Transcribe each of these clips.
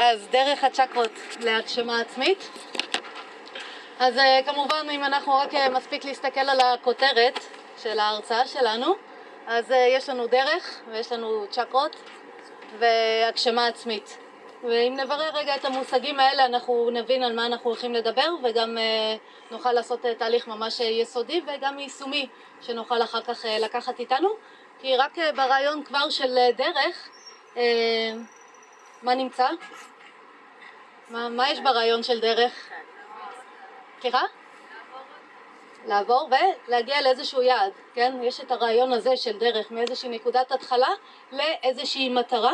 אז דרך הצ'קרות להגשמה עצמית. אז אה, כמובן אם אנחנו רק אה, מספיק להסתכל על הכותרת של ההרצאה שלנו, אז אה, יש לנו דרך ויש לנו צ'קרות והגשמה עצמית. ואם נברר רגע את המושגים האלה אנחנו נבין על מה אנחנו הולכים לדבר וגם נוכל לעשות תהליך ממש יסודי וגם יישומי שנוכל אחר כך לקחת איתנו כי רק ברעיון כבר של דרך מה נמצא? מה, מה יש ברעיון של דרך? סליחה? לעבור ולהגיע לאיזשהו יעד, כן? יש את הרעיון הזה של דרך מאיזושהי נקודת התחלה לאיזושהי מטרה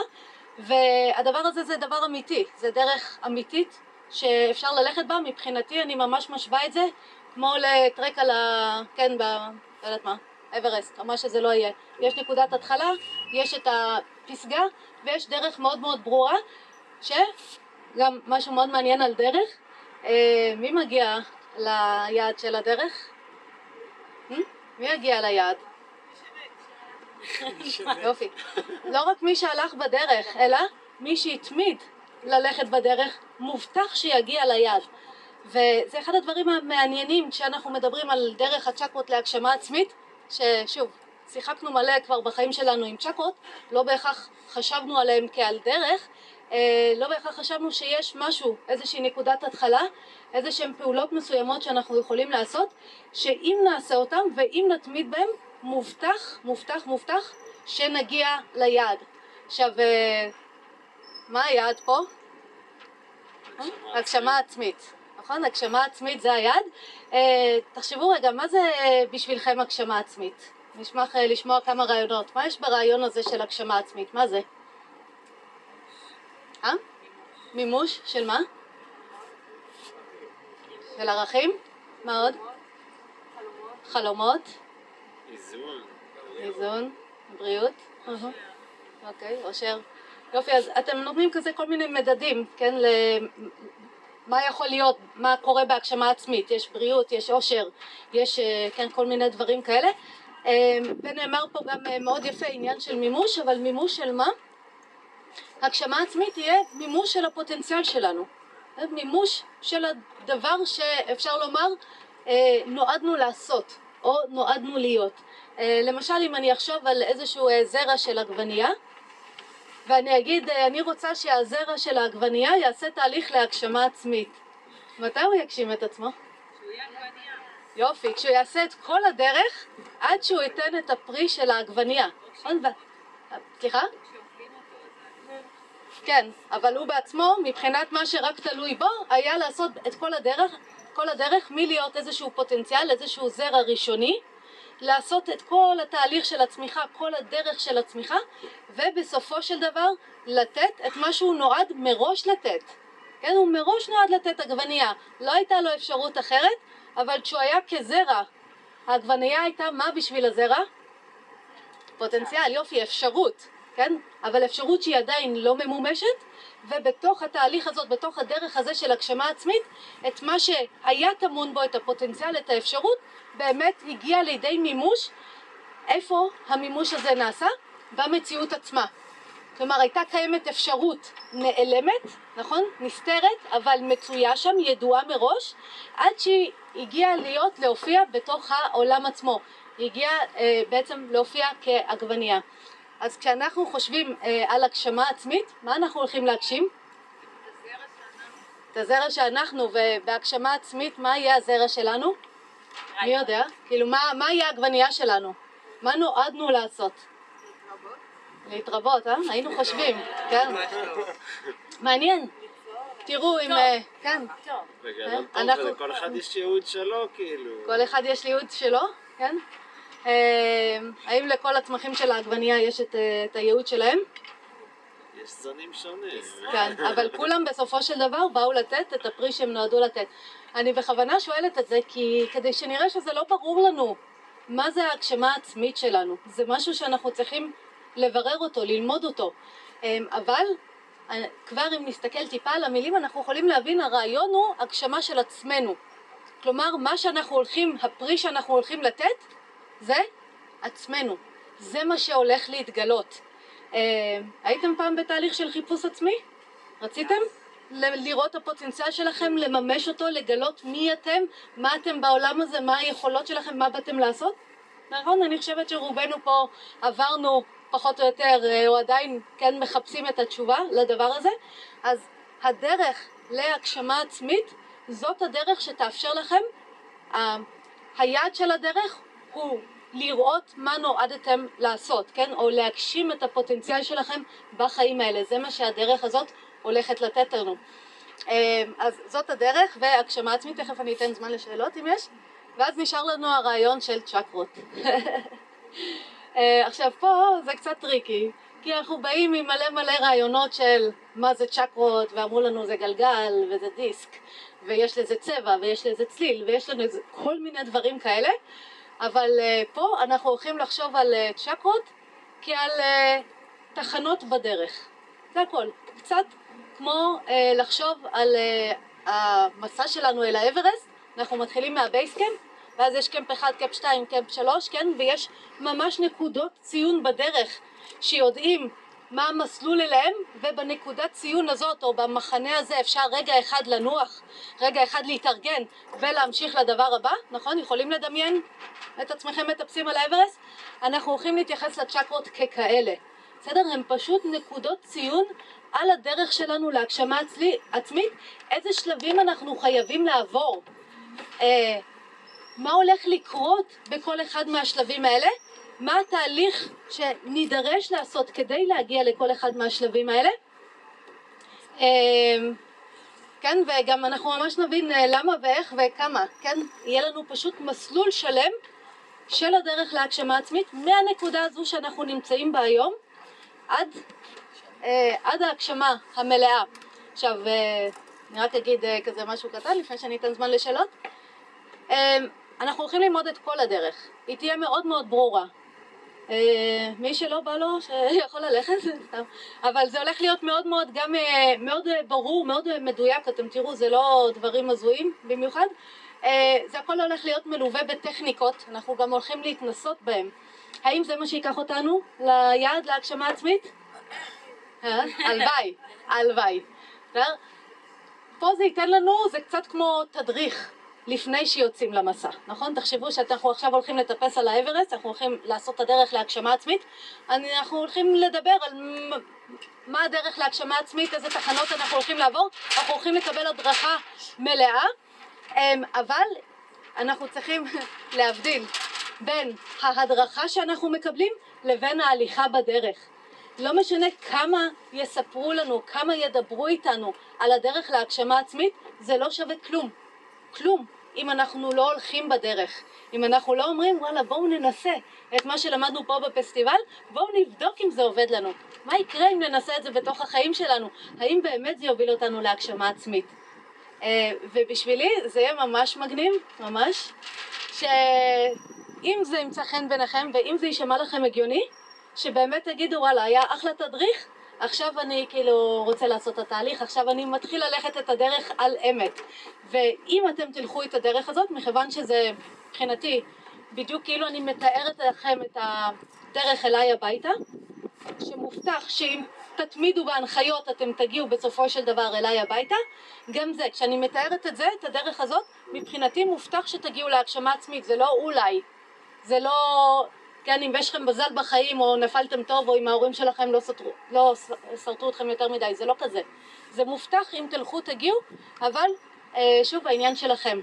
והדבר הזה זה דבר אמיתי, זה דרך אמיתית שאפשר ללכת בה, מבחינתי אני ממש משווה את זה כמו לטרק על ה... כן, ב... לא יודעת מה, אברסט או מה שזה לא יהיה. יש נקודת התחלה, יש את הפסגה ויש דרך מאוד מאוד ברורה שגם משהו מאוד מעניין על דרך אה, מי מגיע ליעד של הדרך? Hmm? מי יגיע ליעד? יופי. לא רק מי שהלך בדרך, אלא מי שהתמיד ללכת בדרך, מובטח שיגיע ליעד. וזה אחד הדברים המעניינים כשאנחנו מדברים על דרך הצ'קרות להגשמה עצמית, ששוב, שיחקנו מלא כבר בחיים שלנו עם צ'קרות, לא בהכרח חשבנו עליהם כעל דרך, אה, לא בהכרח חשבנו שיש משהו, איזושהי נקודת התחלה, איזה שהן פעולות מסוימות שאנחנו יכולים לעשות, שאם נעשה אותן ואם נתמיד בהן, מובטח, מובטח, מובטח, שנגיע ליעד. עכשיו, אה, מה היעד פה? הגשמה עצמית, נכון? הגשמה עצמית זה היעד. אה, תחשבו רגע, מה זה בשבילכם הגשמה עצמית? נשמח לשמוע כמה רעיונות. מה יש ברעיון הזה של הגשמה עצמית? מה זה? אה? מימוש של מה? של ערכים? מה עוד? חלומות? איזון. איזון, בריאות? אוקיי, אושר. יופי, אז אתם נותנים כזה כל מיני מדדים, כן, למה יכול להיות, מה קורה בהגשמה עצמית, יש בריאות, יש אושר, יש, אה, כן, כל מיני דברים כאלה. אה, ונאמר פה גם אה, מאוד יפה עניין של מימוש, אבל מימוש של מה? הגשמה עצמית תהיה מימוש של הפוטנציאל שלנו, מימוש של הדבר שאפשר לומר אה, נועדנו לעשות או נועדנו להיות. אה, למשל אם אני אחשוב על איזשהו אה, זרע של עגבנייה ואני אגיד אני רוצה שהזרע של העגבנייה יעשה תהליך להגשמה עצמית מתי הוא יגשים את עצמו? יופי, כשהוא יעשה את כל הדרך עד שהוא ייתן את הפרי של העגבנייה. סליחה? כן, אבל הוא בעצמו, מבחינת מה שרק תלוי בו, היה לעשות את כל הדרך, כל הדרך מלהיות איזשהו פוטנציאל, איזשהו זרע ראשוני, לעשות את כל התהליך של הצמיחה, כל הדרך של הצמיחה, ובסופו של דבר לתת את מה שהוא נועד מראש לתת. כן, הוא מראש נועד לתת עגבנייה, לא הייתה לו אפשרות אחרת, אבל כשהוא היה כזרע, העגבנייה הייתה מה בשביל הזרע? פוטנציאל, יופי, אפשרות. כן? אבל אפשרות שהיא עדיין לא ממומשת ובתוך התהליך הזאת, בתוך הדרך הזה של הגשמה עצמית, את מה שהיה טמון בו, את הפוטנציאל, את האפשרות, באמת הגיע לידי מימוש. איפה המימוש הזה נעשה? במציאות עצמה. כלומר הייתה קיימת אפשרות נעלמת, נכון? נסתרת, אבל מצויה שם, ידועה מראש, עד שהיא הגיעה להיות, להופיע בתוך העולם עצמו. היא הגיעה אה, בעצם להופיע כעגבנייה. אז כשאנחנו חושבים אה, על הגשמה עצמית, מה אנחנו הולכים להגשים? את הזרע שאנחנו, ובהגשמה עצמית, מה יהיה הזרע שלנו? מי יודע? כאילו, מה, מה יהיה העגבנייה שלנו? מה נועדנו לעשות? להתרבות, אה? היינו חושבים, כן. מעניין. תראו אם... אה, כן. בגדול טוב, לכל אחד יש ייעוד שלו, כאילו. כל אחד יש ייעוד שלו, כן? אה, האם לכל הצמחים של העגבנייה יש את, אה, את הייעוד שלהם? יש זנים שונים. כן, אבל כולם בסופו של דבר באו לתת את הפרי שהם נועדו לתת. אני בכוונה שואלת את זה כי כדי שנראה שזה לא ברור לנו מה זה ההגשמה העצמית שלנו. זה משהו שאנחנו צריכים לברר אותו, ללמוד אותו. אה, אבל כבר אם נסתכל טיפה על המילים אנחנו יכולים להבין הרעיון הוא הגשמה של עצמנו. כלומר מה שאנחנו הולכים, הפרי שאנחנו הולכים לתת זה עצמנו, זה מה שהולך להתגלות. אה, הייתם פעם בתהליך של חיפוש עצמי? רציתם? ל- לראות את הפוטנציאל שלכם, לממש אותו, לגלות מי אתם, מה אתם בעולם הזה, מה היכולות שלכם, מה באתם לעשות? נכון? אני חושבת שרובנו פה עברנו פחות או יותר, אה, או עדיין כן מחפשים את התשובה לדבר הזה, אז הדרך להגשמה עצמית זאת הדרך שתאפשר לכם, היעד של הדרך הוא לראות מה נועדתם לעשות, כן? או להגשים את הפוטנציאל שלכם בחיים האלה, זה מה שהדרך הזאת הולכת לתת לנו. אה, אז זאת הדרך והגשמה עצמית, תכף אני אתן זמן לשאלות אם יש, ואז נשאר לנו הרעיון של צ'קרות. אה, עכשיו פה זה קצת טריקי, כי אנחנו באים עם מלא מלא רעיונות של מה זה צ'קרות, ואמרו לנו זה גלגל וזה דיסק, ויש לזה צבע ויש לזה צליל, ויש לנו כל מיני דברים כאלה, אבל אה, פה אנחנו הולכים לחשוב על אה, צ'קרות כעל אה, תחנות בדרך, זה הכל, קצת כמו לחשוב על המסע שלנו אל האברסט, אנחנו מתחילים מה base camp ואז יש camp 1, camp 2, camp 3, כן? ויש ממש נקודות ציון בדרך שיודעים מה המסלול אליהם ובנקודת ציון הזאת או במחנה הזה אפשר רגע אחד לנוח, רגע אחד להתארגן ולהמשיך לדבר הבא, נכון? יכולים לדמיין את עצמכם מטפסים על האברסט? אנחנו הולכים להתייחס לצ'קרות ככאלה, בסדר? הם פשוט נקודות ציון על הדרך שלנו להגשמה עצמי, עצמית, איזה שלבים אנחנו חייבים לעבור. אה, מה הולך לקרות בכל אחד מהשלבים האלה, מה התהליך שנידרש לעשות כדי להגיע לכל אחד מהשלבים האלה. אמ, כן, וגם אנחנו ממש נבין אה, למה ואיך וכמה, כן? יהיה לנו פשוט מסלול שלם של הדרך להגשמה עצמית מהנקודה הזו שאנחנו נמצאים בה היום עד, אה, עד ההגשמה המלאה. עכשיו, אה, אני רק אגיד כזה משהו קטן לפני שאני אתן זמן לשאלות. אמ, אנחנו הולכים ללמוד את כל הדרך, היא תהיה מאוד מאוד ברורה. אה, מי שלא בא לו שיכול ללכת, אבל זה הולך להיות מאוד מאוד גם אה, מאוד אה, ברור, מאוד מדויק, אתם תראו זה לא דברים הזויים במיוחד, זה הכל הולך להיות מלווה בטכניקות, אנחנו גם הולכים להתנסות בהם. האם זה מה שיקח אותנו ליעד, להגשמה עצמית? הלוואי, הלוואי. פה זה ייתן לנו, זה קצת כמו תדריך לפני שיוצאים למסע, נכון? תחשבו שאנחנו עכשיו הולכים לטפס על האברסט, אנחנו הולכים לעשות את הדרך להגשמה עצמית, אנחנו הולכים לדבר על מה הדרך להגשמה עצמית, איזה תחנות אנחנו הולכים לעבור, אנחנו הולכים לקבל הדרכה מלאה, אמ, אבל אנחנו צריכים להבדיל בין ההדרכה שאנחנו מקבלים לבין ההליכה בדרך. לא משנה כמה יספרו לנו, כמה ידברו איתנו על הדרך להגשמה עצמית, זה לא שווה כלום. כלום. אם אנחנו לא הולכים בדרך, אם אנחנו לא אומרים וואלה בואו ננסה את מה שלמדנו פה בפסטיבל, בואו נבדוק אם זה עובד לנו, מה יקרה אם ננסה את זה בתוך החיים שלנו, האם באמת זה יוביל אותנו להגשמה עצמית. Uh, ובשבילי זה יהיה ממש מגניב, ממש, שאם זה ימצא חן ביניכם ואם זה יישמע לכם הגיוני, שבאמת תגידו וואלה היה אחלה תדריך, עכשיו אני כאילו רוצה לעשות את התהליך, עכשיו אני מתחיל ללכת את הדרך על אמת. ואם אתם תלכו את הדרך הזאת, מכיוון שזה מבחינתי בדיוק כאילו אני מתארת לכם את הדרך אליי הביתה, שמובטח שאם תתמידו בהנחיות אתם תגיעו בסופו של דבר אליי הביתה, גם זה, כשאני מתארת את זה, את הדרך הזאת, מבחינתי מובטח שתגיעו להגשמה עצמית, זה לא אולי, זה לא כן, אם יש לכם מזל בחיים או נפלתם טוב או אם ההורים שלכם לא, סתרו, לא סרטו אתכם יותר מדי, זה לא כזה. זה מובטח אם תלכו תגיעו, אבל אה, שוב העניין שלכם.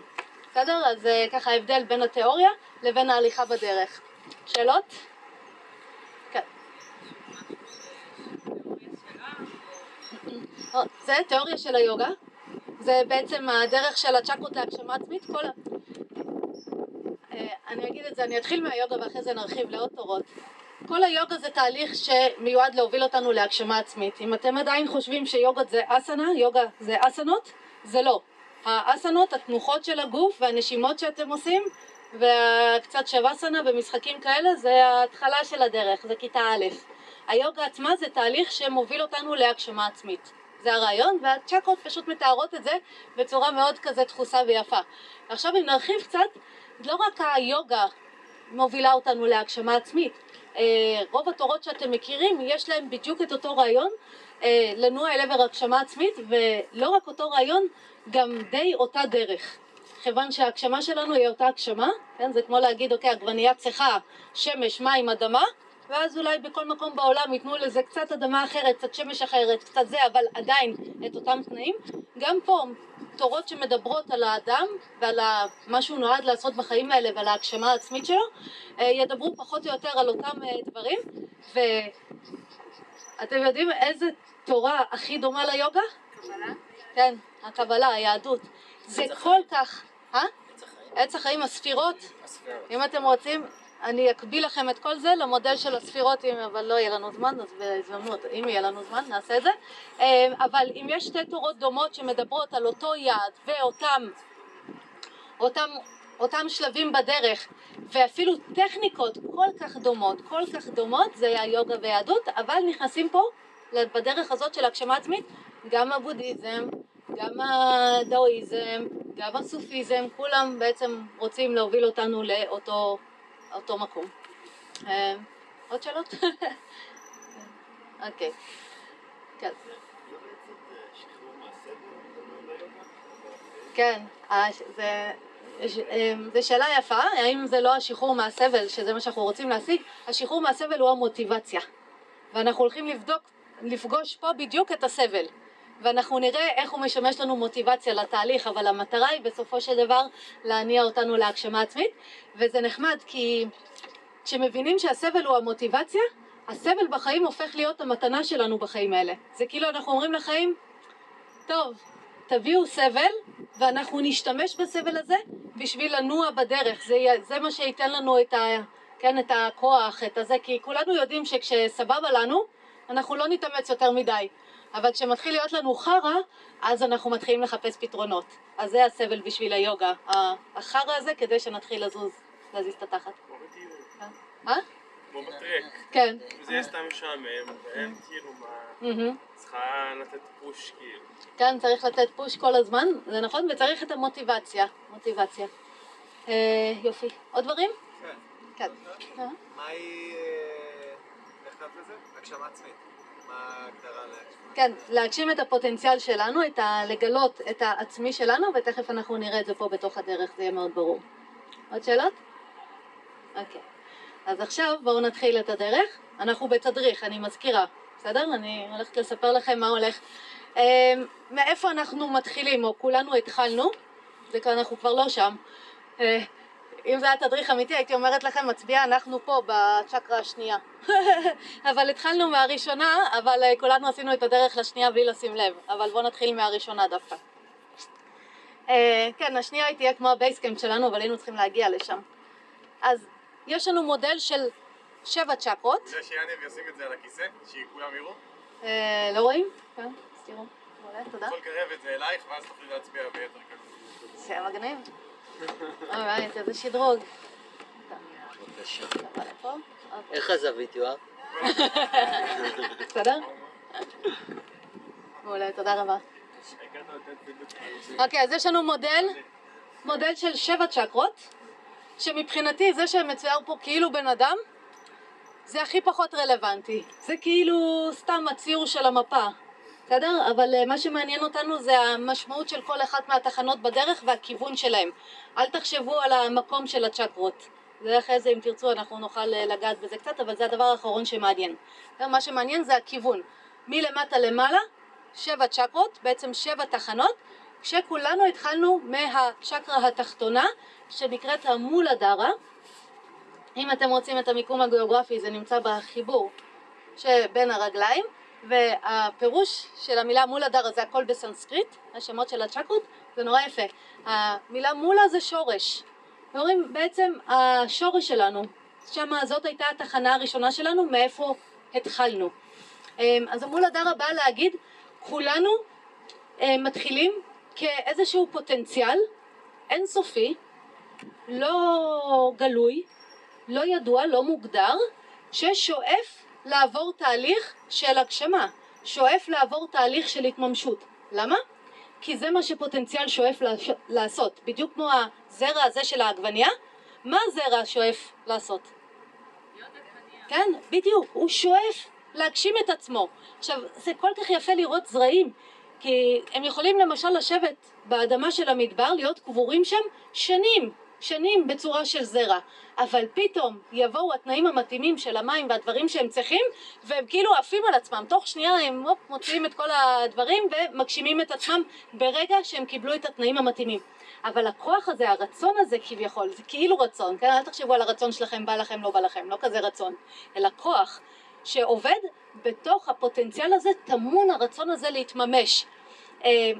בסדר? אז אה, ככה ההבדל בין התיאוריה לבין ההליכה בדרך. שאלות? כן. אה, זה תיאוריה של היוגה, זה בעצם הדרך של הצ'קרות להגשמה עצמית, כל, אני אגיד את זה, אני אתחיל מהיוגה ואחרי זה נרחיב לעוד תורות. כל היוגה זה תהליך שמיועד להוביל אותנו להגשמה עצמית. אם אתם עדיין חושבים שיוגה זה אסנה, יוגה זה אסנות, זה לא. האסנות, התנוחות של הגוף והנשימות שאתם עושים וקצת שווסנה ומשחקים כאלה זה ההתחלה של הדרך, זה כיתה א'. היוגה עצמה זה תהליך שמוביל אותנו להגשמה עצמית. זה הרעיון והצ'קרות פשוט מתארות את זה בצורה מאוד כזה דחוסה ויפה. עכשיו אם נרחיב קצת לא רק היוגה מובילה אותנו להגשמה עצמית, אה, רוב התורות שאתם מכירים יש להם בדיוק את אותו רעיון אה, לנוע אל עבר הגשמה עצמית, ולא רק אותו רעיון, גם די אותה דרך. כיוון שההגשמה שלנו היא אותה הגשמה, כן? זה כמו להגיד, אוקיי, עגבנייה צריכה שמש, מים, אדמה, ואז אולי בכל מקום בעולם ייתנו לזה קצת אדמה אחרת, קצת שמש אחרת, קצת זה, אבל עדיין את אותם תנאים. גם פה, תורות שמדברות על האדם ועל מה שהוא נועד לעשות בחיים האלה ועל ההגשמה העצמית שלו, אה, ידברו פחות או יותר על אותם אה, דברים. ואתם יודעים איזה תורה הכי דומה ליוגה? קבלה? כן, הקבלה, היהדות. זה כל כך... אה? עץ החיים, הספירות. אם אתם רוצים, אני אקביל לכם את כל זה למודל של הספירות, אם, אבל לא יהיה לנו זמן, אז בהזדמנות, אם יהיה לנו זמן, נעשה את זה. אה, אבל אם יש שתי תורות דומות שמדברות על אותו יעד ואותם אותם, אותם שלבים בדרך, ואפילו טכניקות כל כך דומות, כל כך דומות, זה היוגה והיהדות, אבל נכנסים פה, בדרך הזאת של הגשמה עצמית, גם הבודהיזם, גם הדאואיזם, גם הסופיזם, כולם בעצם רוצים להוביל אותנו לאותו אותו מקום. אה, עוד שאלות? אוקיי. כן. כן, זו שאלה יפה, האם זה לא השחרור מהסבל, שזה מה שאנחנו רוצים להשיג? השחרור מהסבל הוא המוטיבציה. ואנחנו הולכים לבדוק, לפגוש פה בדיוק את הסבל. ואנחנו נראה איך הוא משמש לנו מוטיבציה לתהליך, אבל המטרה היא בסופו של דבר להניע אותנו להגשמה עצמית, וזה נחמד כי כשמבינים שהסבל הוא המוטיבציה, הסבל בחיים הופך להיות המתנה שלנו בחיים האלה. זה כאילו אנחנו אומרים לחיים, טוב, תביאו סבל ואנחנו נשתמש בסבל הזה בשביל לנוע בדרך, זה, זה מה שייתן לנו את, ה, כן, את הכוח, את הזה, כי כולנו יודעים שכשסבבה לנו, אנחנו לא נתאמץ יותר מדי. אבל כשמתחיל להיות לנו חרא, אז אנחנו מתחילים לחפש פתרונות. אז זה הסבל בשביל היוגה, החרא הזה כדי שנתחיל לזוז, להזיז את התחת. מה? כמו בטרק. כן. זה יהיה סתם משעמם, ואין כאילו מה... צריכה לתת פוש כאילו. כן, צריך לתת פוש כל הזמן, זה נכון, וצריך את המוטיבציה. מוטיבציה. אה, יופי. עוד דברים? כן. כן. מה היא... אה, איך קראת לזה? הגשמה עצמית. כן, להגשים את הפוטנציאל שלנו, את ה... לגלות את העצמי שלנו, ותכף אנחנו נראה את זה פה בתוך הדרך, זה יהיה מאוד ברור. עוד שאלות? אוקיי. אז עכשיו בואו נתחיל את הדרך. אנחנו בתדריך, אני מזכירה, בסדר? אני הולכת לספר לכם מה הולך. אמ, מאיפה אנחנו מתחילים, או כולנו התחלנו, זה כאן אנחנו כבר לא שם. אה, אם זה היה תדריך אמיתי הייתי אומרת לכם מצביע אנחנו פה בצ'קרה השנייה אבל התחלנו מהראשונה אבל אה, כולנו עשינו את הדרך לשנייה בלי לשים לב אבל בואו נתחיל מהראשונה דווקא אה, כן השנייה היא תהיה כמו ה base camp שלנו אבל היינו צריכים להגיע לשם אז יש לנו מודל של שבע צ'קרות זה שיאנב ישים את זה על הכיסא שכולם יראו? אה, לא רואים? כן, אז תראו תודה. יכול לקרב את זה אלייך ואז תוכלי להצביע ביתר קלות. זה מגניב אורייט, איזה שדרוג. איך הזווית, יואב? בסדר? מעולה, תודה רבה. אוקיי, אז יש לנו מודל, מודל של שבע צ'קרות, שמבחינתי זה שמצויר פה כאילו בן אדם, זה הכי פחות רלוונטי. זה כאילו סתם הציור של המפה. בסדר? אבל אה, מה שמעניין אותנו זה המשמעות של כל אחת מהתחנות בדרך והכיוון שלהם. אל תחשבו על המקום של הצ'קרות. זה אחרי זה אם תרצו אנחנו נוכל אה, לגעת בזה קצת, אבל זה הדבר האחרון שמעניין. מה שמעניין זה הכיוון. מלמטה למעלה, שבע צ'קרות, בעצם שבע תחנות, כשכולנו התחלנו מהצ'קרה התחתונה, שנקראת המולה דארה. אם אתם רוצים את המיקום הגיאוגרפי זה נמצא בחיבור שבין הרגליים. והפירוש של המילה מולה דרה זה הכל בסנסקריט, השמות של הצ'קרות, זה נורא יפה. המילה מולה זה שורש. אומרים בעצם השורש שלנו, שמה זאת הייתה התחנה הראשונה שלנו, מאיפה התחלנו. אמ, אז המולה דרה באה להגיד, כולנו אמ, מתחילים כאיזשהו פוטנציאל אינסופי, לא גלוי, לא ידוע, לא מוגדר, ששואף לעבור תהליך של הגשמה, שואף לעבור תהליך של התממשות. למה? כי זה מה שפוטנציאל שואף לעשות. בדיוק כמו הזרע הזה של העגבנייה, מה הזרע שואף לעשות? כן, בדיוק, הוא שואף להגשים את עצמו. עכשיו, זה כל כך יפה לראות זרעים, כי הם יכולים למשל לשבת באדמה של המדבר, להיות קבורים שם שנים, שנים בצורה של זרע, אבל פתאום יבואו התנאים המתאימים של המים והדברים שהם צריכים, והם כאילו עפים על עצמם, תוך שנייה הם הופ, מוציאים את כל הדברים ומגשימים את עצמם ברגע שהם קיבלו את התנאים המתאימים. אבל הכוח הזה, הרצון הזה כביכול, זה כאילו רצון, כן? אל תחשבו על הרצון שלכם, בא לכם, לא בא לכם, לא כזה רצון, אלא כוח שעובד בתוך הפוטנציאל הזה, טמון הרצון הזה להתממש. אה,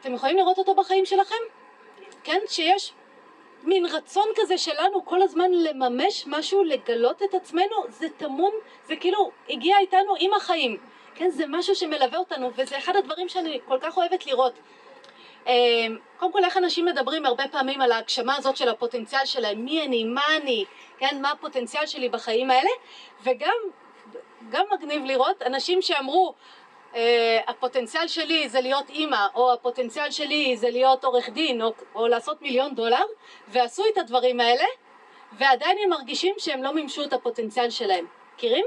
אתם יכולים לראות אותו בחיים שלכם? כן? שיש מין רצון כזה שלנו כל הזמן לממש משהו, לגלות את עצמנו, זה טמון, זה כאילו הגיע איתנו עם החיים. כן? זה משהו שמלווה אותנו, וזה אחד הדברים שאני כל כך אוהבת לראות. אמ, קודם כל איך אנשים מדברים הרבה פעמים על ההגשמה הזאת של הפוטנציאל שלהם, מי אני, מה אני, כן, מה הפוטנציאל שלי בחיים האלה, וגם גם מגניב לראות אנשים שאמרו הפוטנציאל שלי זה להיות אימא, או הפוטנציאל שלי זה להיות עורך דין, או, או לעשות מיליון דולר, ועשו את הדברים האלה, ועדיין הם מרגישים שהם לא מימשו את הפוטנציאל שלהם. מכירים?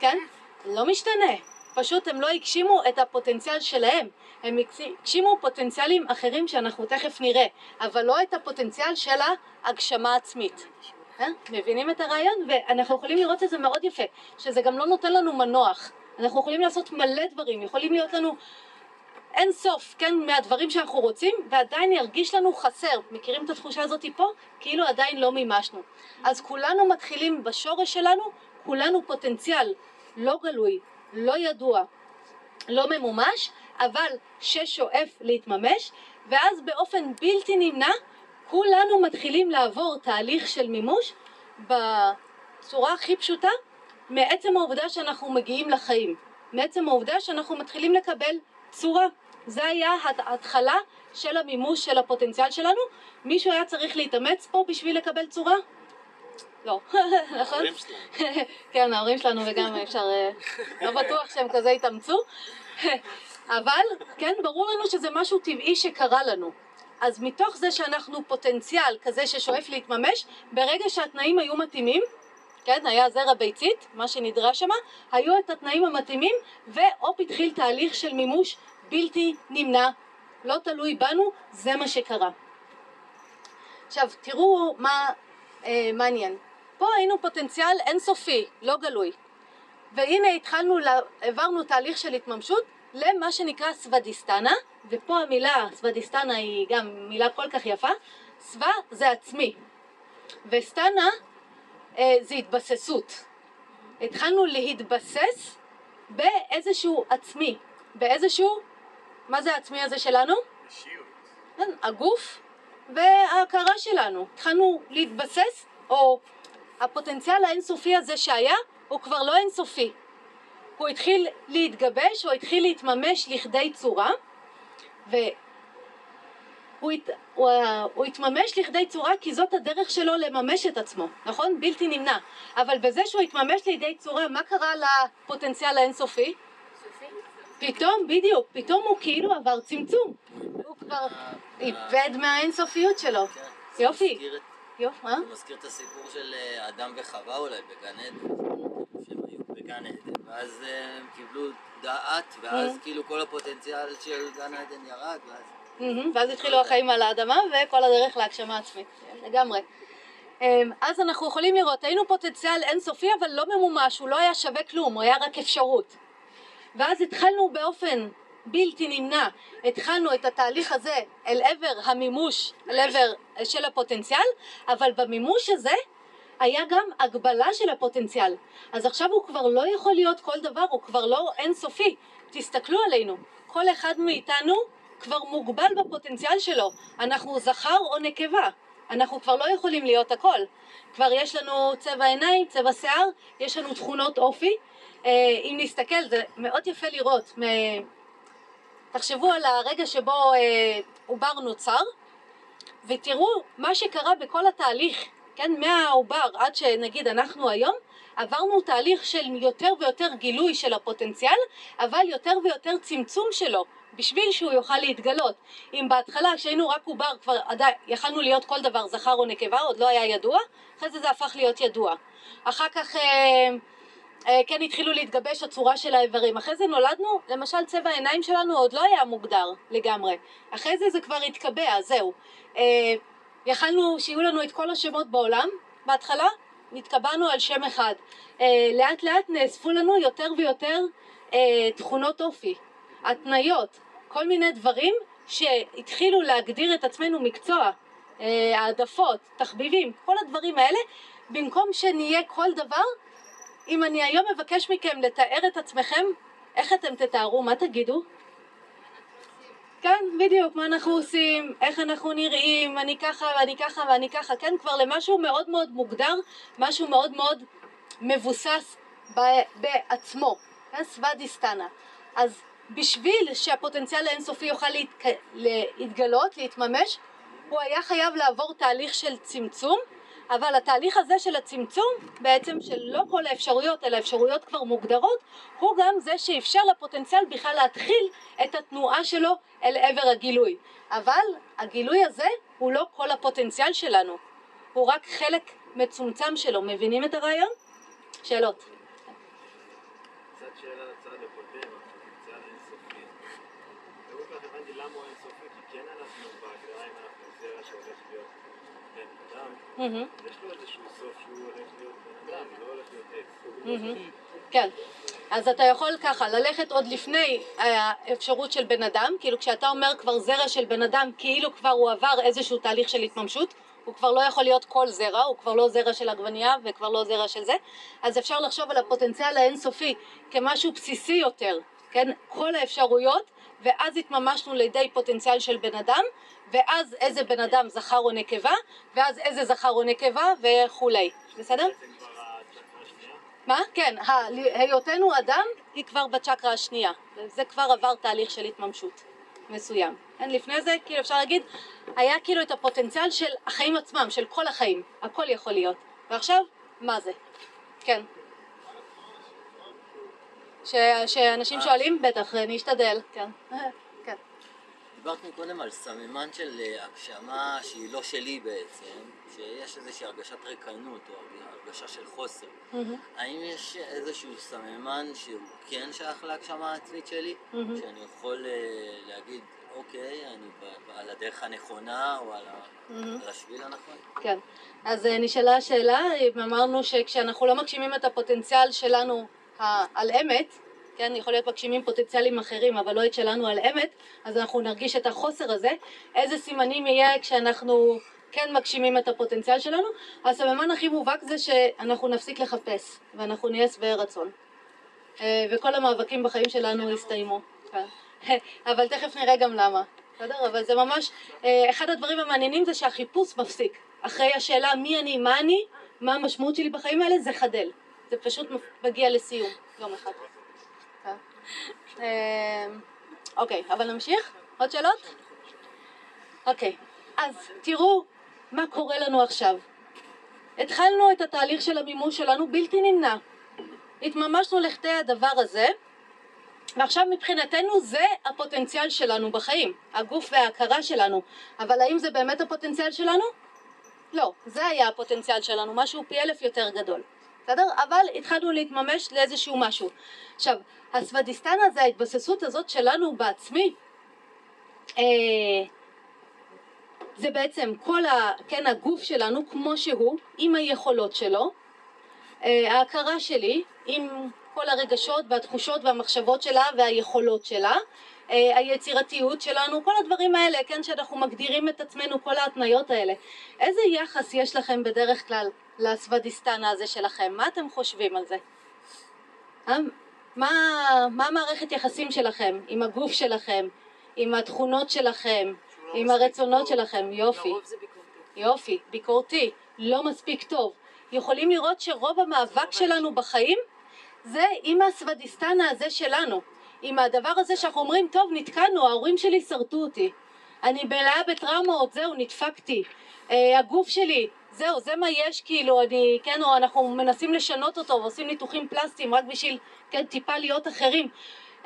כן? לא משתנה. פשוט הם לא הגשימו את הפוטנציאל שלהם, הם הגשימו פוטנציאלים אחרים שאנחנו תכף נראה, אבל לא את הפוטנציאל של ההגשמה עצמית. אה? מבינים את הרעיון? ואנחנו יכולים לראות את זה מאוד יפה, שזה גם לא נותן לנו מנוח. אנחנו יכולים לעשות מלא דברים, יכולים להיות לנו אין סוף, כן, מהדברים שאנחנו רוצים, ועדיין ירגיש לנו חסר. מכירים את התחושה הזאת פה? כאילו עדיין לא מימשנו. אז כולנו מתחילים בשורש שלנו, כולנו פוטנציאל לא גלוי, לא ידוע, לא ממומש, אבל ששואף להתממש, ואז באופן בלתי נמנע כולנו מתחילים לעבור תהליך של מימוש בצורה הכי פשוטה מעצם העובדה שאנחנו מגיעים לחיים, מעצם העובדה שאנחנו מתחילים לקבל צורה. זה היה ההתחלה של המימוש של הפוטנציאל שלנו. מישהו היה צריך להתאמץ פה בשביל לקבל צורה? לא, נכון? כן, ההורים שלנו וגם אפשר, אה, לא בטוח שהם כזה התאמצו, אבל כן, ברור לנו שזה משהו טבעי שקרה לנו. אז מתוך זה שאנחנו פוטנציאל כזה ששואף להתממש, ברגע שהתנאים היו מתאימים, כן, היה זרע ביצית, מה שנדרש שמה, היו את התנאים המתאימים, והופ התחיל תהליך של מימוש בלתי נמנע, לא תלוי בנו, זה מה שקרה. עכשיו, תראו מה אה, מעניין. פה היינו פוטנציאל אינסופי, לא גלוי. והנה התחלנו, העברנו תהליך של התממשות למה שנקרא סוודיסטנה, ופה המילה סוודיסטנה היא גם מילה כל כך יפה, סווה זה עצמי, וסטנה זה התבססות. התחלנו להתבסס באיזשהו עצמי, באיזשהו, מה זה העצמי הזה שלנו? אישיות. כן, הגוף וההכרה שלנו. התחלנו להתבסס, או הפוטנציאל האינסופי הזה שהיה, הוא כבר לא אינסופי. הוא התחיל להתגבש, הוא התחיל להתממש לכדי צורה, והוא הת... הוא, הוא התממש לכדי צורה כי זאת הדרך שלו לממש את עצמו, נכון? בלתי נמנע. אבל בזה שהוא התממש לידי צורה, מה קרה לפוטנציאל האינסופי? פתאום, בדיוק, פתאום הוא כאילו עבר צמצום. הוא כבר איבד מהאינסופיות שלו. כן, יופי. יופי, אה? זה מזכיר את הסיפור של אה, אדם וחווה אולי בגן עדן. שהם היו בגן עדן, ואז אה, הם קיבלו דעת, ואז. כאילו כל הפוטנציאל של גן עדן ירד, ואז... מהמם, ואז התחילו החיים על האדמה וכל הדרך להגשמה עצמית, לגמרי. אמ, אז אנחנו יכולים לראות, היינו פוטנציאל אינסופי אבל לא ממומש, הוא לא היה שווה כלום, הוא היה רק אפשרות. ואז התחלנו באופן בלתי נמנע, התחלנו את התהליך הזה אל עבר המימוש, אל עבר של הפוטנציאל, אבל במימוש הזה היה גם הגבלה של הפוטנציאל. אז עכשיו הוא כבר לא יכול להיות כל דבר, הוא כבר לא אינסופי. תסתכלו עלינו, כל אחד מאיתנו כבר מוגבל בפוטנציאל שלו. אנחנו זכר או נקבה. אנחנו כבר לא יכולים להיות הכל. כבר יש לנו צבע עיניים, צבע שיער, יש לנו תכונות אופי. אה, אם נסתכל, זה מאוד יפה לראות. תחשבו על הרגע שבו אה, עובר נוצר, ותראו מה שקרה בכל התהליך, כן, מהעובר עד שנגיד אנחנו היום, עברנו תהליך של יותר ויותר גילוי של הפוטנציאל, אבל יותר ויותר צמצום שלו, בשביל שהוא יוכל להתגלות. אם בהתחלה כשהיינו רק עובר כבר עדיין יכלנו להיות כל דבר זכר או נקבה, עוד לא היה ידוע, אחרי זה זה הפך להיות ידוע. אחר כך אה, אה, כן התחילו להתגבש הצורה של האיברים. אחרי זה נולדנו, למשל צבע העיניים שלנו עוד לא היה מוגדר לגמרי. אחרי זה זה כבר התקבע, זהו. אה, יכלנו שיהיו לנו את כל השמות בעולם, בהתחלה נתקבענו על שם אחד. אה, לאט לאט נאספו לנו יותר ויותר אה, תכונות אופי, התניות, כל מיני דברים שהתחילו להגדיר את עצמנו מקצוע, אה, העדפות, תחביבים, כל הדברים האלה, במקום שנהיה כל דבר, אם אני היום מבקש מכם לתאר את עצמכם, איך אתם תתארו? מה תגידו? כן, בדיוק, מה אנחנו עושים, איך אנחנו נראים, אני ככה ואני ככה ואני ככה, כן, כבר למשהו מאוד מאוד מוגדר, משהו מאוד מאוד מבוסס ב- בעצמו, כן, סוודיסטנה. אז בשביל שהפוטנציאל האינסופי יוכל להתק... להתגלות, להתממש, הוא היה חייב לעבור תהליך של צמצום, אבל התהליך הזה של הצמצום, בעצם של לא כל האפשרויות, אלא אפשרויות כבר מוגדרות, הוא גם זה שאפשר לפוטנציאל בכלל להתחיל את התנועה שלו אל עבר הגילוי. אבל הגילוי הזה הוא לא כל הפוטנציאל שלנו, הוא רק חלק מצומצם שלו. מבינים את הרעיון? שאלות. קצת שאלה לצד הקודם, הפוטנציאל האינסופי. לא כל כך הבנתי למה הוא אינסופי, כי כן אנחנו בהגדרה, אם אנחנו זרע שהולך להיות בן אדם. יש לו איזשהו סוף שהוא הולך להיות בן אדם, לא הולך להיות עץ. כן, אז אתה יכול ככה ללכת עוד לפני האפשרות של בן אדם, כאילו כשאתה אומר כבר זרע של בן אדם, כאילו כבר הוא עבר איזשהו תהליך של התממשות, הוא כבר לא יכול להיות כל זרע, הוא כבר לא זרע של עגבנייה וכבר לא זרע של זה, אז אפשר לחשוב על הפוטנציאל האינסופי כמשהו בסיסי יותר, כן, כל האפשרויות, ואז התממשנו לידי פוטנציאל של בן אדם, ואז איזה בן אדם זכר או נקבה, ואז איזה זכר או נקבה וכולי, בסדר? מה? כן, היותנו אדם היא כבר בצ'קרה השנייה, זה כבר עבר תהליך של התממשות מסוים. כן, לפני זה, כאילו אפשר להגיד, היה כאילו את הפוטנציאל של החיים עצמם, של כל החיים, הכל יכול להיות. ועכשיו, מה זה? כן. ש- שאנשים שואלים? בטח, אני אשתדל, כן. כן. דיברת קודם על סממן של אה, הגשמה שהיא לא שלי בעצם, שיש איזושהי הרגשת ריקנות או הרגשה של חוסר. האם יש איזשהו סממן שהוא כן שייך להגשמה העצמית שלי? שאני יכול אה, להגיד, אוקיי, אני ב- על הדרך הנכונה או על. על השביל הנכון? כן, אז אה, נשאלה השאלה, אם אמרנו שכשאנחנו לא מגשימים את הפוטנציאל שלנו על אמת, כן, יכול להיות מגשימים פוטנציאלים אחרים, אבל לא את שלנו על אמת, אז אנחנו נרגיש את החוסר הזה. איזה סימנים יהיה כשאנחנו כן מגשימים את הפוטנציאל שלנו? הסממן הכי מובהק זה שאנחנו נפסיק לחפש, ואנחנו נהיה שבעי רצון. אה, וכל המאבקים בחיים שלנו יסתיימו. אבל תכף נראה גם למה. בסדר? אבל זה ממש, אה, אחד הדברים המעניינים זה שהחיפוש מפסיק. אחרי השאלה מי אני, מה אני, מה המשמעות שלי בחיים האלה, זה חדל. זה פשוט מגיע לסיום יום אחד. אה, אוקיי, אבל נמשיך? עוד שאלות? אוקיי, אז תראו מה קורה לנו עכשיו. התחלנו את התהליך של המימוש שלנו בלתי נמנע. התממשנו לכדי הדבר הזה, ועכשיו מבחינתנו זה הפוטנציאל שלנו בחיים, הגוף וההכרה שלנו. אבל האם זה באמת הפוטנציאל שלנו? לא, זה היה הפוטנציאל שלנו, משהו פי אלף יותר גדול. בסדר? אבל התחלנו להתממש לאיזשהו משהו. עכשיו, הסוודיסטנה זה ההתבססות הזאת שלנו בעצמי. אה, זה בעצם כל ה, כן, הגוף שלנו כמו שהוא, עם היכולות שלו, אה, ההכרה שלי עם כל הרגשות והתחושות והמחשבות שלה והיכולות שלה, אה, היצירתיות שלנו, כל הדברים האלה, כן, שאנחנו מגדירים את עצמנו, כל ההתניות האלה. איזה יחס יש לכם בדרך כלל לסוודיסטנה הזה שלכם? מה אתם חושבים על זה? אה? מה, מה המערכת יחסים שלכם עם הגוף שלכם, עם התכונות שלכם, עם הרצונות שלכם? יופי. יופי, ביקורתי, לא מספיק טוב. יכולים לראות שרוב המאבק שלנו בחיים זה עם הסוודיסטנה הזה שלנו. עם הדבר הזה שאנחנו אומרים, טוב, נתקענו, ההורים שלי שרטו אותי. אני מלאה בטראומות, זהו, נדפקתי. אה, הגוף שלי, זהו, זה מה יש, כאילו, אני, כן, או אנחנו מנסים לשנות אותו ועושים ניתוחים פלסטיים רק בשביל, כן, טיפה להיות אחרים.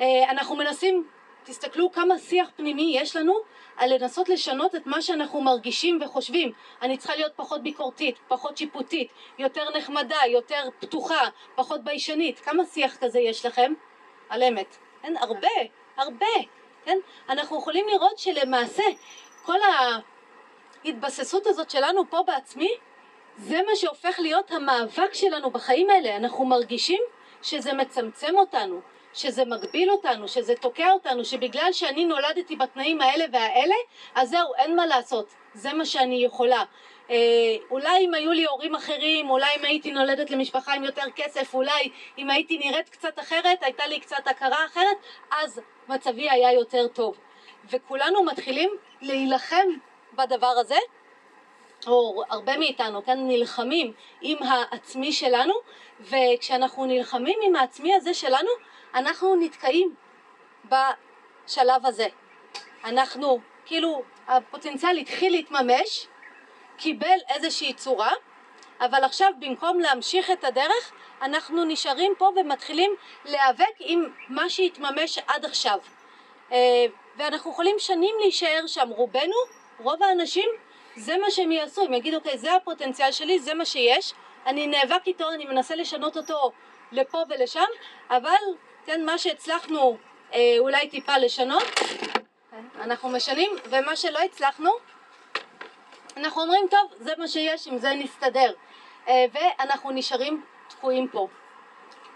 אה, אנחנו מנסים תסתכלו כמה שיח פנימי יש לנו על לנסות לשנות את מה שאנחנו מרגישים וחושבים. אני צריכה להיות פחות ביקורתית, פחות שיפוטית, יותר נחמדה, יותר פתוחה, פחות ביישנית. כמה שיח כזה יש לכם? על אמת. כן? הרבה, הרבה. כן? אנחנו יכולים לראות שלמעשה כל ההתבססות הזאת שלנו פה בעצמי זה מה שהופך להיות המאבק שלנו בחיים האלה. אנחנו מרגישים שזה מצמצם אותנו, שזה מגביל אותנו, שזה תוקע אותנו, שבגלל שאני נולדתי בתנאים האלה והאלה, אז זהו, אין מה לעשות, זה מה שאני יכולה. אה, אולי אם היו לי הורים אחרים, אולי אם הייתי נולדת למשפחה עם יותר כסף, אולי אם הייתי נראית קצת אחרת, הייתה לי קצת הכרה אחרת, אז מצבי היה יותר טוב. וכולנו מתחילים להילחם בדבר הזה, או הרבה מאיתנו, כן, נלחמים עם העצמי שלנו, וכשאנחנו נלחמים עם העצמי הזה שלנו, אנחנו נתקעים בשלב הזה. אנחנו, כאילו, הפוטנציאל התחיל להתממש, קיבל איזושהי צורה, אבל עכשיו במקום להמשיך את הדרך, אנחנו נשארים פה ומתחילים להיאבק עם מה שהתממש עד עכשיו. אה, ואנחנו יכולים שנים להישאר שם, רובנו, רוב האנשים, זה מה שהם יעשו, הם יגידו, אוקיי, זה הפוטנציאל שלי, זה מה שיש, אני נאבק איתו, אני מנסה לשנות אותו לפה ולשם, אבל כן, מה שהצלחנו אה, אולי טיפה לשנות, כן, אנחנו משנים, ומה שלא הצלחנו, אנחנו אומרים, טוב, זה מה שיש, עם זה נסתדר, אה, ואנחנו נשארים תקועים פה.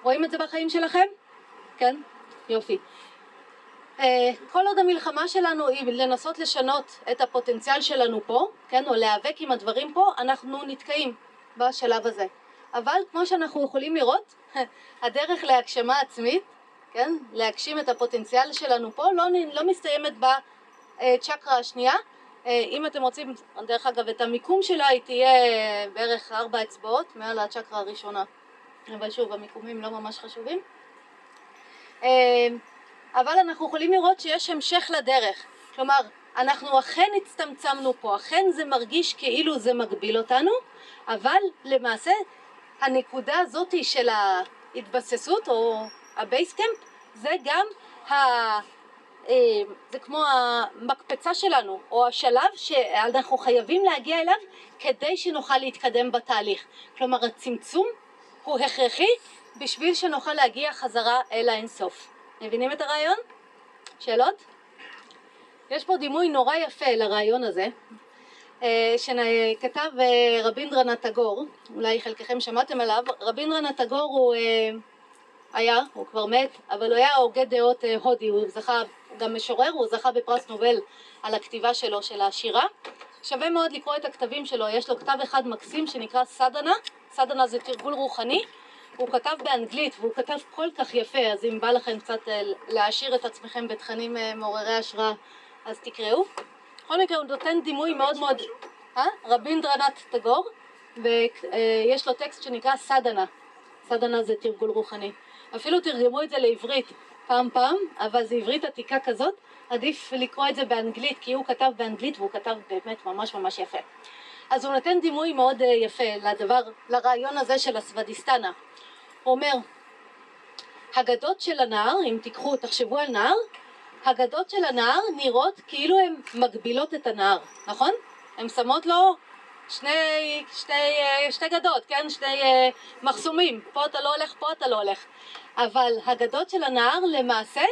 רואים את זה בחיים שלכם? כן? יופי. אה, כל עוד המלחמה שלנו היא לנסות לשנות את הפוטנציאל שלנו פה, כן, או להיאבק עם הדברים פה, אנחנו נתקעים בשלב הזה. אבל כמו שאנחנו יכולים לראות, הדרך להגשמה עצמית כן? להגשים את הפוטנציאל שלנו פה, לא, לא מסתיימת בצ'קרה השנייה. אה, אם אתם רוצים, דרך אגב, את המיקום שלה היא תהיה בערך ארבע אצבעות מעל הצ'קרה הראשונה. אבל שוב, המיקומים לא ממש חשובים. אבל אנחנו יכולים לראות שיש המשך לדרך. כלומר, אנחנו אכן הצטמצמנו פה, אכן זה מרגיש כאילו זה מגביל אותנו, אבל למעשה הנקודה הזאתי של ההתבססות או ה base camp זה גם ה... אה, זה כמו המקפצה שלנו, או השלב שאנחנו חייבים להגיע אליו כדי שנוכל להתקדם בתהליך. כלומר הצמצום הוא הכרחי בשביל שנוכל להגיע חזרה אל האינסוף. מבינים את הרעיון? שאלות? יש פה דימוי נורא יפה לרעיון הזה, אה, שכתב אה, רבינדרנת טגור, אולי חלקכם שמעתם עליו, רבינדרנת טגור הוא היה, הוא כבר מת, אבל הוא היה הוגה דעות אה, הודי, הוא זכה, הוא גם משורר, הוא זכה בפרס נובל על הכתיבה שלו, של השירה. שווה מאוד לקרוא את הכתבים שלו, יש לו כתב אחד מקסים שנקרא סדנה, סדנה זה תרגול רוחני, הוא כתב באנגלית והוא כתב כל כך יפה, אז אם בא לכם קצת אה, להעשיר את עצמכם בתכנים אה, מעוררי השראה, אז תקראו. בכל מקרה הוא נותן דימוי מאוד מאוד... אה? רבינדרנת טגור, ויש לו טקסט שנקרא סדנה, סדנה זה תרגול רוחני. אפילו תרגמו את זה לעברית פעם פעם, אבל זו עברית עתיקה כזאת, עדיף לקרוא את זה באנגלית, כי הוא כתב באנגלית והוא כתב באמת ממש ממש יפה. אז הוא נותן דימוי מאוד אה, יפה לדבר, לרעיון הזה של הסוודיסטנה. הוא אומר, הגדות של הנהר, אם תיקחו, תחשבו על נהר, הגדות של הנהר נראות כאילו הן מגבילות את הנהר, נכון? הן שמות לו שני, שתי, אה, שתי גדות, כן? שני אה, מחסומים, פה אתה לא הולך, פה אתה לא הולך. אבל הגדות של הנהר למעשה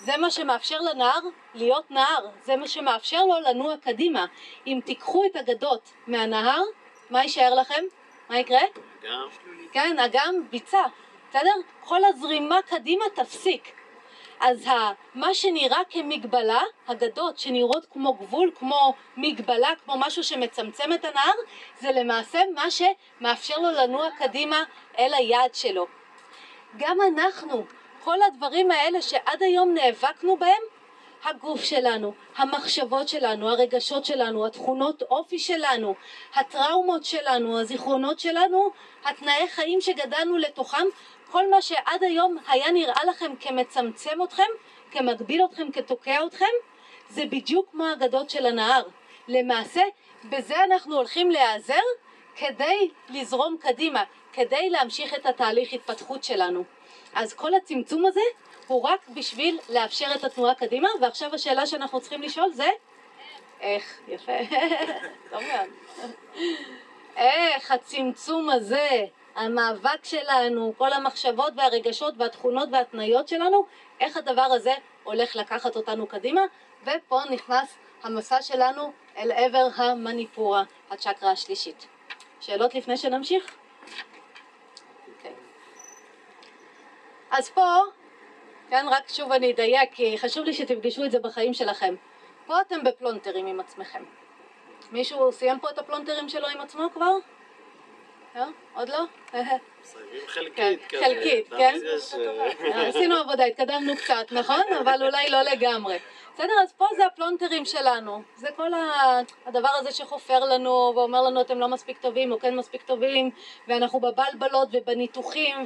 זה מה שמאפשר לנהר להיות נהר, זה מה שמאפשר לו לנוע קדימה. אם תיקחו את הגדות מהנהר, מה יישאר לכם? מה יקרה? אגם. כן, אגם ביצה, בסדר? כל הזרימה קדימה תפסיק. אז מה שנראה כמגבלה, הגדות שנראות כמו גבול, כמו מגבלה, כמו משהו שמצמצם את הנהר, זה למעשה מה שמאפשר לו לנוע קדימה אל היעד שלו. גם אנחנו, כל הדברים האלה שעד היום נאבקנו בהם, הגוף שלנו, המחשבות שלנו, הרגשות שלנו, התכונות אופי שלנו, הטראומות שלנו, הזיכרונות שלנו, התנאי חיים שגדלנו לתוכם, כל מה שעד היום היה נראה לכם כמצמצם אתכם, כמגביל אתכם, כתוקע אתכם, זה בדיוק כמו האגדות של הנהר. למעשה, בזה אנחנו הולכים להיעזר כדי לזרום קדימה, כדי להמשיך את התהליך התפתחות שלנו. אז כל הצמצום הזה הוא רק בשביל לאפשר את התנועה קדימה, ועכשיו השאלה שאנחנו צריכים לשאול זה איך, יפה, טוב מאוד. איך הצמצום הזה, המאבק שלנו, כל המחשבות והרגשות והתכונות וההתניות שלנו, איך הדבר הזה הולך לקחת אותנו קדימה, ופה נכנס המסע שלנו אל עבר המניפורה, הצ'קרה השלישית. שאלות לפני שנמשיך? אז פה, כן, רק שוב אני אדייק, כי חשוב לי שתפגשו את זה בחיים שלכם. פה אתם בפלונטרים עם עצמכם. מישהו סיים פה את הפלונטרים שלו עם עצמו כבר? לא? עוד לא? חלקית כן. חלקית, אתה כן? מזה ש- עשינו עבודה, התקדמנו קצת, נכון? אבל אולי לא לגמרי. בסדר, אז פה זה הפלונטרים שלנו. זה כל ה- הדבר הזה שחופר לנו ואומר לנו אתם לא מספיק טובים או כן מספיק טובים ואנחנו בבלבלות ובניתוחים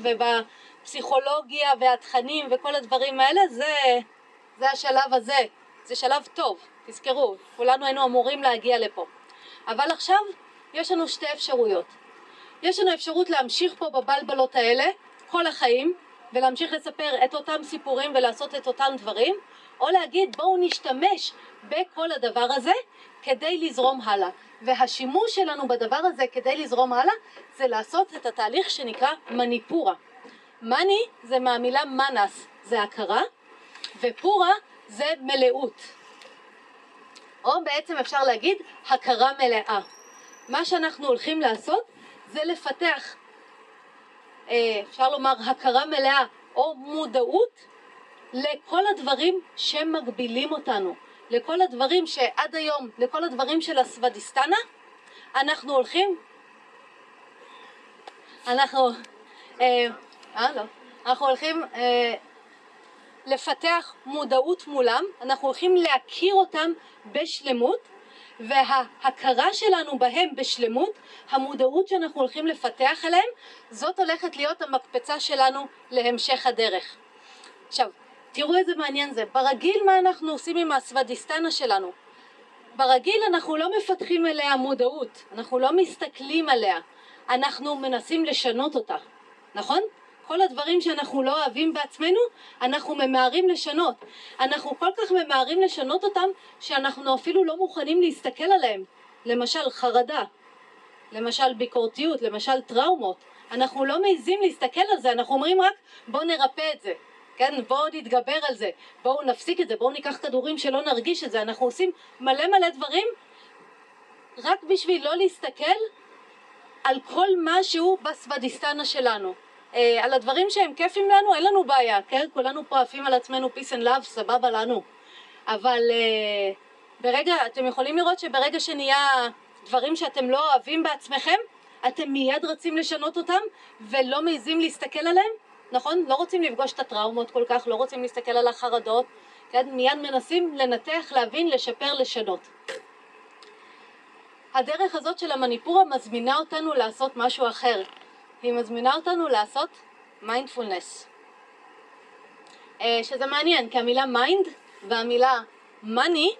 ובפסיכולוגיה והתכנים וכל הדברים האלה, זה, זה השלב הזה. זה שלב טוב, תזכרו, כולנו היינו אמורים להגיע לפה. אבל עכשיו יש לנו שתי אפשרויות. יש לנו אפשרות להמשיך פה בבלבלות האלה כל החיים ולהמשיך לספר את אותם סיפורים ולעשות את אותם דברים או להגיד בואו נשתמש בכל הדבר הזה כדי לזרום הלאה והשימוש שלנו בדבר הזה כדי לזרום הלאה זה לעשות את התהליך שנקרא מניפורה מני זה מהמילה מנס זה הכרה ופורה זה מלאות. או בעצם אפשר להגיד הכרה מלאה. מה שאנחנו הולכים לעשות זה לפתח, אה, אפשר לומר, הכרה מלאה או מודעות לכל הדברים שמגבילים אותנו, לכל הדברים שעד היום, לכל הדברים של הסוודיסטנה, אנחנו הולכים, אנחנו, אה, אה לא, אנחנו הולכים אה, לפתח מודעות מולם, אנחנו הולכים להכיר אותם בשלמות וההכרה שלנו בהם בשלמות, המודעות שאנחנו הולכים לפתח עליהם, זאת הולכת להיות המקפצה שלנו להמשך הדרך. עכשיו, תראו איזה מעניין זה. ברגיל מה אנחנו עושים עם הסוודיסטנה שלנו? ברגיל אנחנו לא מפתחים אליה מודעות, אנחנו לא מסתכלים עליה, אנחנו מנסים לשנות אותה, נכון? כל הדברים שאנחנו לא אוהבים בעצמנו, אנחנו ממהרים לשנות. אנחנו כל כך ממהרים לשנות אותם, שאנחנו אפילו לא מוכנים להסתכל עליהם. למשל חרדה, למשל ביקורתיות, למשל טראומות. אנחנו לא מעיזים להסתכל על זה, אנחנו אומרים רק בואו נרפא את זה. כן, בואו נתגבר על זה, בואו נפסיק את זה, בואו ניקח כדורים שלא נרגיש את זה, אנחנו עושים מלא מלא דברים רק בשביל לא להסתכל על כל משהו בסוודיסטנה שלנו. אה, על הדברים שהם כיפים לנו, אין לנו בעיה, כן? כולנו פה עפים על עצמנו peace and love, סבבה לנו. אבל אה, ברגע, אתם יכולים לראות שברגע שנהיה דברים שאתם לא אוהבים בעצמכם, אתם מיד רצים לשנות אותם ולא מעיזים להסתכל עליהם, נכון? לא רוצים לפגוש את הטראומות כל כך, לא רוצים להסתכל על החרדות, כן? מיד מנסים לנתח, להבין, לשפר, לשנות. הדרך הזאת של המניפורה מזמינה אותנו לעשות משהו אחר. היא מזמינה אותנו לעשות מיינדפולנס. שזה מעניין, כי המילה mind והמילה מאני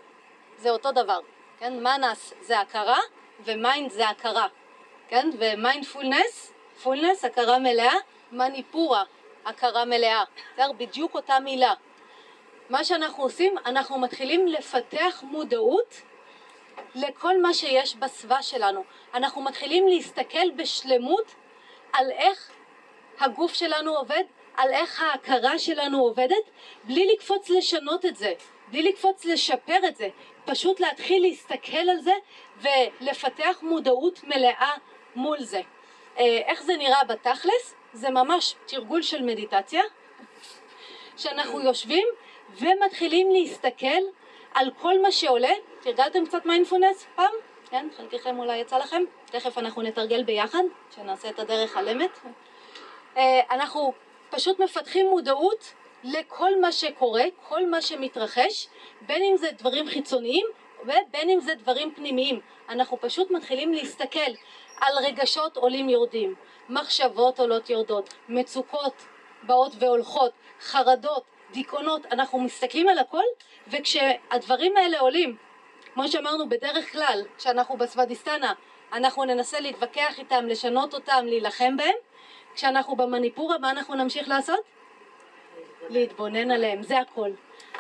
זה אותו דבר, כן? מנס זה הכרה ו mind זה הכרה, כן? ומיינדפולנס, fullness, הכרה מלאה, מניפורה, הכרה מלאה, בסדר? בדיוק אותה מילה. מה שאנחנו עושים, אנחנו מתחילים לפתח מודעות לכל מה שיש בסביבה שלנו. אנחנו מתחילים להסתכל בשלמות על איך הגוף שלנו עובד, על איך ההכרה שלנו עובדת, בלי לקפוץ לשנות את זה, בלי לקפוץ לשפר את זה, פשוט להתחיל להסתכל על זה ולפתח מודעות מלאה מול זה. איך זה נראה בתכלס? זה ממש תרגול של מדיטציה, שאנחנו יושבים ומתחילים להסתכל על כל מה שעולה. תרגלתם קצת מיינדפולנס פעם? כן, חלקכם אולי יצא לכם, תכף אנחנו נתרגל ביחד, שנעשה את הדרך על אמת. אנחנו פשוט מפתחים מודעות לכל מה שקורה, כל מה שמתרחש, בין אם זה דברים חיצוניים ובין אם זה דברים פנימיים. אנחנו פשוט מתחילים להסתכל על רגשות עולים יורדים, מחשבות עולות יורדות, מצוקות באות והולכות, חרדות, דיכאונות, אנחנו מסתכלים על הכל וכשהדברים האלה עולים כמו שאמרנו בדרך כלל, כשאנחנו בסוודיסטנה, אנחנו ננסה להתווכח איתם, לשנות אותם, להילחם בהם. כשאנחנו במניפורה, מה אנחנו נמשיך לעשות? להתבונן עליהם, זה הכל.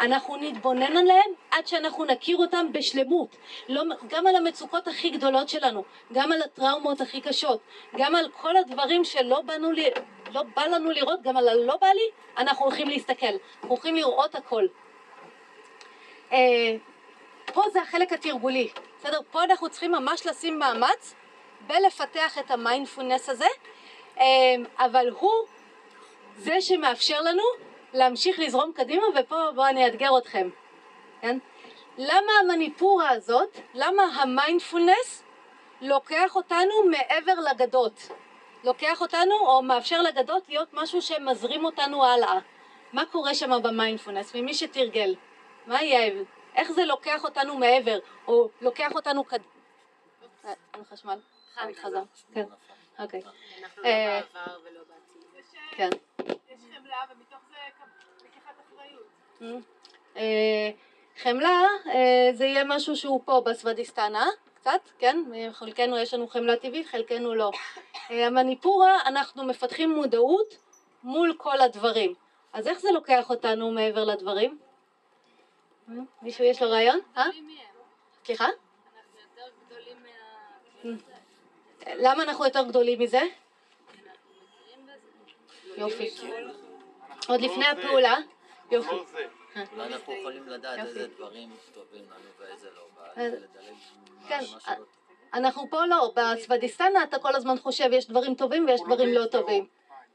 אנחנו נתבונן עליהם עד שאנחנו נכיר אותם בשלמות. לא, גם על המצוקות הכי גדולות שלנו, גם על הטראומות הכי קשות, גם על כל הדברים שלא באנו, לי, לא בא לנו לראות, גם על הלא בא לי, אנחנו הולכים להסתכל. אנחנו הולכים לראות הכל. פה זה החלק התרגולי, בסדר? פה אנחנו צריכים ממש לשים מאמץ בלפתח את המיינדפולנס הזה, אה, אבל הוא זה שמאפשר לנו להמשיך לזרום קדימה, ופה בואו אני אאתגר אתכם, כן? למה המניפורה הזאת, למה המיינדפולנס לוקח אותנו מעבר לגדות? לוקח אותנו או מאפשר לגדות להיות משהו שמזרים אותנו הלאה. מה קורה שם במיינדפולנס? ממי שתרגל. מה יהיה? איך זה לוקח אותנו מעבר, או לוקח אותנו קד... אה, אין חשמל? חזר. חזר. כן, אוקיי. אנחנו לא אה, בעבר ולא בעתיד. כן. יש חמלה ומתוך זה לקיחת אחריות. אה, חמלה אה, זה יהיה משהו שהוא פה בסוודיסטנה קצת, כן? חלקנו יש לנו חמלה טבעית, חלקנו לא. אה, המניפורה אנחנו מפתחים מודעות מול כל הדברים. אז איך זה לוקח אותנו מעבר לדברים? אה, מישהו יש לו רעיון? אה? סליחה? אנחנו יותר גדולים מה... למה אנחנו יותר גדולים מזה? יופי. עוד לפני הפעולה? יופי. לא זה. אולי אנחנו יכולים לדעת יופי. איזה דברים טובים לנו ואיזה לא, לדלג כן, טוב. אנחנו פה לא, בסוודיסטנה אתה כל הזמן חושב יש דברים טובים ויש דברים לא טובים.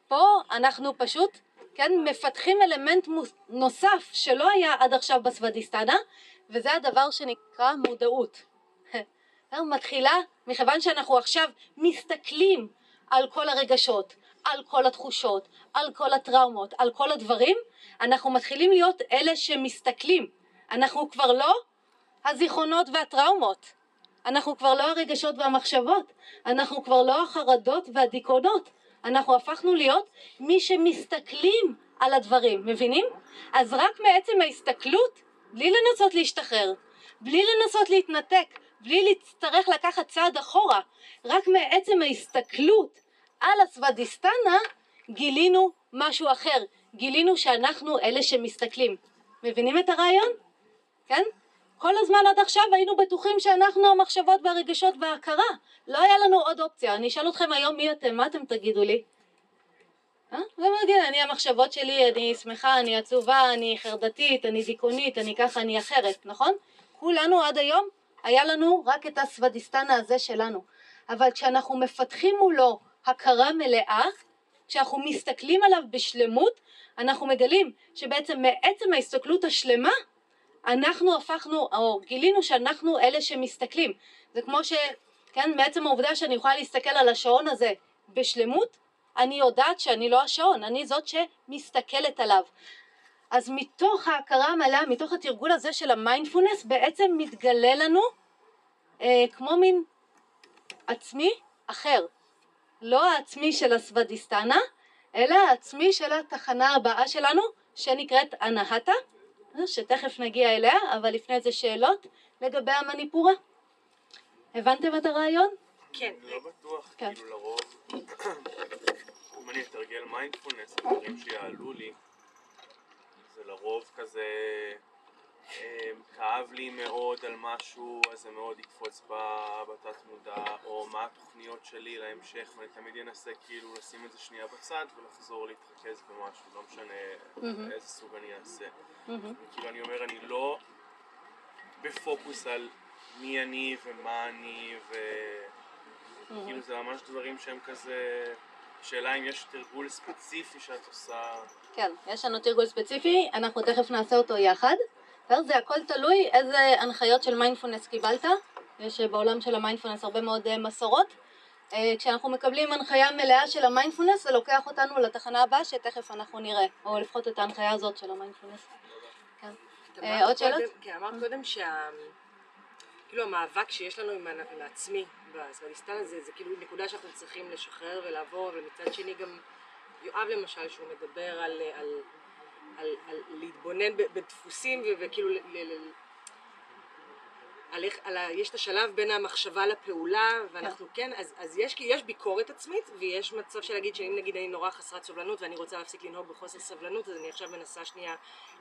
פה אנחנו פשוט, כן, מפתחים אלמנט נוסף שלא היה עד עכשיו בסוודיסטנה, וזה הדבר שנקרא מודעות. מתחילה, מכיוון שאנחנו עכשיו מסתכלים על כל הרגשות, על כל התחושות, על כל הטראומות, על כל הדברים, אנחנו מתחילים להיות אלה שמסתכלים. אנחנו כבר לא הזיכרונות והטראומות. אנחנו כבר לא הרגשות והמחשבות, אנחנו כבר לא החרדות והדיכאונות, אנחנו הפכנו להיות מי שמסתכלים על הדברים, מבינים? אז רק מעצם ההסתכלות, בלי לנסות להשתחרר, בלי לנסות להתנתק, בלי להצטרך לקחת צעד אחורה, רק מעצם ההסתכלות על הסוודיסטנה, גילינו משהו אחר, גילינו שאנחנו אלה שמסתכלים. מבינים את הרעיון? כן? כל הזמן עד עכשיו היינו בטוחים שאנחנו המחשבות והרגשות וההכרה. לא היה לנו עוד אופציה. אני אשאל אתכם היום מי אתם, מה אתם תגידו לי? אה? לא אני המחשבות שלי, אני שמחה, אני עצובה, אני חרדתית, אני דיכאונית, אני ככה, אני אחרת, נכון? כולנו עד היום, היה לנו רק את הסוודיסטנה הזה שלנו. אבל כשאנחנו מפתחים מולו הכרה מלאה, כשאנחנו מסתכלים עליו בשלמות, אנחנו מגלים שבעצם מעצם ההסתכלות השלמה, אנחנו הפכנו, או גילינו שאנחנו אלה שמסתכלים. זה כמו ש... כן, מעצם העובדה שאני יכולה להסתכל על השעון הזה בשלמות, אני יודעת שאני לא השעון, אני זאת שמסתכלת עליו. אז מתוך ההכרה המלאה, מתוך התרגול הזה של המיינדפולנס, בעצם מתגלה לנו אה, כמו מין עצמי אחר. לא העצמי של הסוודיסטנה, אלא העצמי של התחנה הבאה שלנו, שנקראת אנהטה, שתכף נגיע אליה, אבל לפני זה שאלות לגבי המניפורה. הבנתם את הרעיון? כן. אני לא בטוח, כן. כאילו לרוב, אם אני אתרגל מיינדפולנס, הדברים שיעלו לי, זה לרוב כזה, כאב לי מאוד על משהו, אז זה מאוד יקפוץ בתת מודע, או מה התוכניות שלי להמשך, ואני תמיד אנסה כאילו לשים את זה שנייה בצד ולחזור להתרכז במשהו, לא משנה איזה סוג אני אעשה. כאילו אני אומר, אני לא בפוקוס על מי אני ומה אני ו... כאילו זה ממש דברים שהם כזה... שאלה אם יש תרגול ספציפי שאת עושה... כן, יש לנו תרגול ספציפי, אנחנו תכף נעשה אותו יחד. זה הכל תלוי איזה הנחיות של מיינדפולנס קיבלת. יש אה, בעולם של המיינדפולנס הרבה מאוד אה, מסורות. אה, כשאנחנו מקבלים הנחיה מלאה של המיינדפולנס זה לוקח אותנו לתחנה הבאה שתכף אנחנו נראה, או לפחות את ההנחיה הזאת של המיינדפולנס. כן. עוד שאלות? כן, אמרת קודם שה... כאילו המאבק שיש לנו עם, העצמי בסוודיסטן הזה, זה כאילו נקודה שאנחנו צריכים לשחרר ולעבור, ומצד שני גם יואב למשל, שהוא מדבר על, על, על, על להתבונן בדפוסים וכאילו ל, ל, ל, על איך, על ה, יש את השלב בין המחשבה לפעולה, ואנחנו כן, אז, אז יש, יש ביקורת עצמית, ויש מצב של להגיד שאם נגיד אני נורא חסרת סובלנות ואני רוצה להפסיק לנהוג בחוסר סבלנות, אז אני עכשיו מנסה שנייה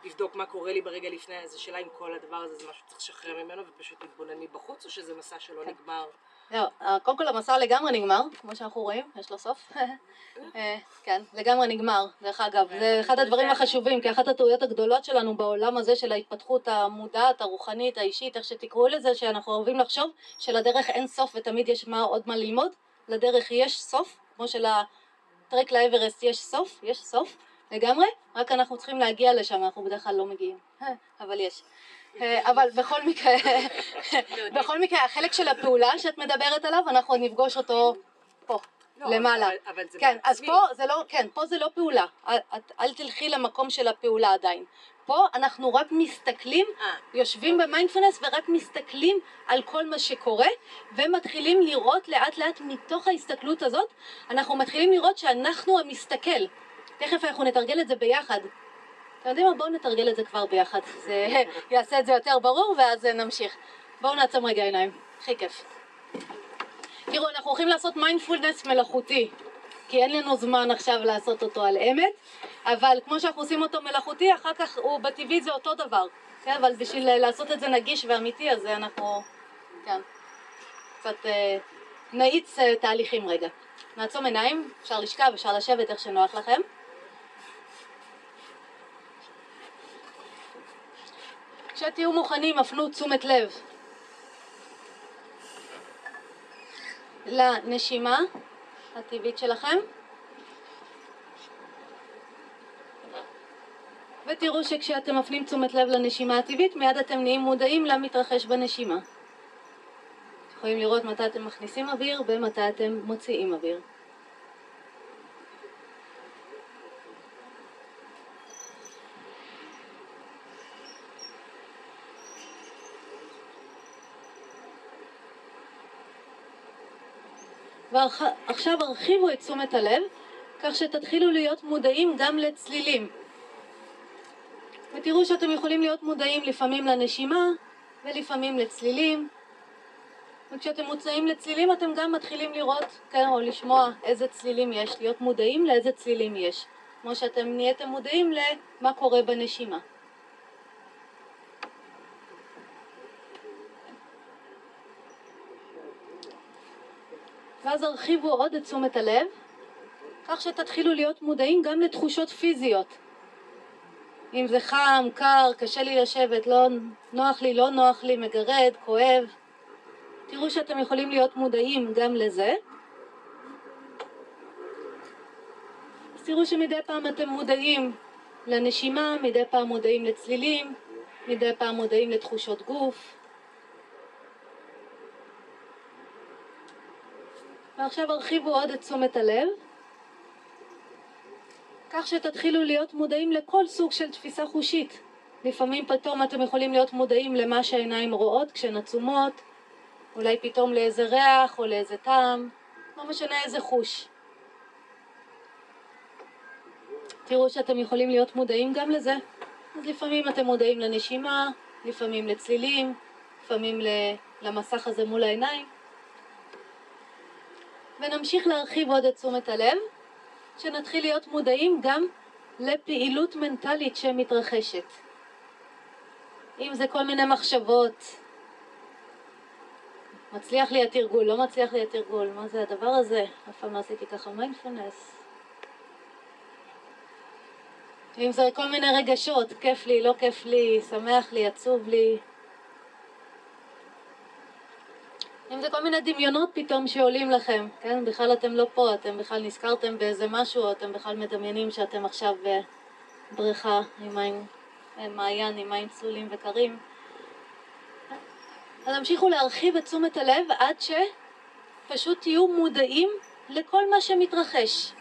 לבדוק מה קורה לי ברגע לפני, אז השאלה אם כל הדבר הזה זה משהו שצריך לשחרר ממנו ופשוט להתבונן מבחוץ, או שזה מסע שלא כן. נגמר? לא, אה, קודם כל המסע לגמרי נגמר, כמו שאנחנו רואים, יש לו סוף. אה, כן, לגמרי נגמר, דרך אגב. זה אחד הדברים החשובים, כי אחת הטעויות הגדולות שלנו בעולם הזה של ההתפתחות המודעת, הרוחנית, האישית, איך שתקראו לזה, שאנחנו אוהבים לחשוב שלדרך אין סוף ותמיד יש מה, עוד מה ללמוד. לדרך יש סוף, כמו שלטרק לאברסט יש סוף, יש סוף לגמרי, רק אנחנו צריכים להגיע לשם, אנחנו בדרך כלל לא מגיעים, אבל יש. אה, אבל בכל מקרה, בכל מקרה, החלק של הפעולה שאת מדברת עליו, אנחנו עוד נפגוש אותו פה, לא, למעלה. אבל, אבל זה כן, אז. פה זה לא, כן, פה זה לא פעולה. אל תלכי למקום של הפעולה עדיין. פה אנחנו רק מסתכלים, אה, יושבים במיינדפלנס ורק מסתכלים על כל מה שקורה, ומתחילים לראות לאט לאט מתוך ההסתכלות הזאת, אנחנו מתחילים לראות שאנחנו המסתכל. תכף אנחנו נתרגל את זה ביחד. אתם יודעים מה? בואו נתרגל את זה כבר ביחד. זה יעשה את זה יותר ברור ואז נמשיך. בואו נעצום רגע עיניים. הכי כיף. תראו, אנחנו הולכים לעשות מיינדפולנס מלאכותי, כי אין לנו זמן עכשיו לעשות אותו על אמת, אבל כמו שאנחנו עושים אותו מלאכותי, אחר כך הוא בטבעי זה אותו דבר, כן? אבל בשביל לעשות את זה נגיש ואמיתי, אז אנחנו, כן, קצת אה, נאיץ אה, תהליכים רגע. נעצום עיניים, אפשר לשכב, אפשר לשבת, איך שנוח לכם. כשתהיו מוכנים, הפנו תשומת לב לנשימה הטבעית שלכם ותראו שכשאתם מפנים תשומת לב לנשימה הטבעית מיד אתם נהיים מודעים למתרחש בנשימה. יכולים לראות מתי אתם מכניסים אוויר ומתי אתם מוציאים אוויר. ועכשיו הרחיבו את תשומת הלב כך שתתחילו להיות מודעים גם לצלילים. ותראו שאתם יכולים להיות מודעים לפעמים לנשימה ולפעמים לצלילים. וכשאתם מוצאים לצלילים אתם גם מתחילים לראות, כן, או לשמוע איזה צלילים יש, להיות מודעים לאיזה צלילים יש. כמו שאתם נהייתם מודעים למה קורה בנשימה. ואז הרחיבו עוד את תשומת הלב, כך שתתחילו להיות מודעים גם לתחושות פיזיות. אם זה חם, קר, קשה לי לשבת, לא נוח לי, לא נוח לי, מגרד, כואב. תראו שאתם יכולים להיות מודעים גם לזה. אז תראו שמדי פעם אתם מודעים לנשימה, מדי פעם מודעים לצלילים, מדי פעם מודעים לתחושות גוף. ועכשיו הרחיבו עוד את תשומת הלב, כך שתתחילו להיות מודעים לכל סוג של תפיסה חושית. לפעמים פתאום אתם יכולים להיות מודעים למה שהעיניים רואות כשהן עצומות, אולי פתאום לאיזה ריח או לאיזה טעם, לא משנה איזה חוש. תראו שאתם יכולים להיות מודעים גם לזה. אז לפעמים אתם מודעים לנשימה, לפעמים לצלילים, לפעמים למסך הזה מול העיניים. ונמשיך להרחיב עוד את תשומת הלב, שנתחיל להיות מודעים גם לפעילות מנטלית שמתרחשת. אם זה כל מיני מחשבות, מצליח לי התרגול, לא מצליח לי התרגול, מה זה הדבר הזה? אף פעם לא עשיתי ככה מיינדפולנס. אם זה כל מיני רגשות, כיף לי, לא כיף לי, שמח לי, עצוב לי. אם זה כל מיני דמיונות פתאום שעולים לכם, כן? בכלל אתם לא פה, אתם בכלל נזכרתם באיזה משהו, או אתם בכלל מדמיינים שאתם עכשיו בבריכה עם מים, מעיין עם מים צלולים וקרים. אז המשיכו להרחיב את תשומת הלב עד שפשוט תהיו מודעים לכל מה שמתרחש.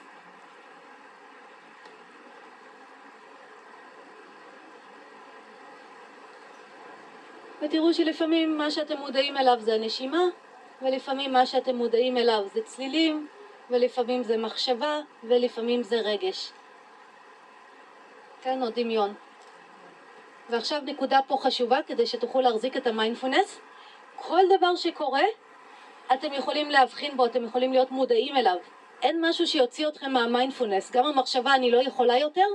ותראו שלפעמים מה שאתם מודעים אליו זה הנשימה, ולפעמים מה שאתם מודעים אליו זה צלילים, ולפעמים זה מחשבה, ולפעמים זה רגש. כן, או דמיון. ועכשיו נקודה פה חשובה כדי שתוכלו להחזיק את המיינדפולנס. כל דבר שקורה, אתם יכולים להבחין בו, אתם יכולים להיות מודעים אליו. אין משהו שיוציא אתכם מהמיינדפולנס. גם המחשבה אני לא יכולה יותר,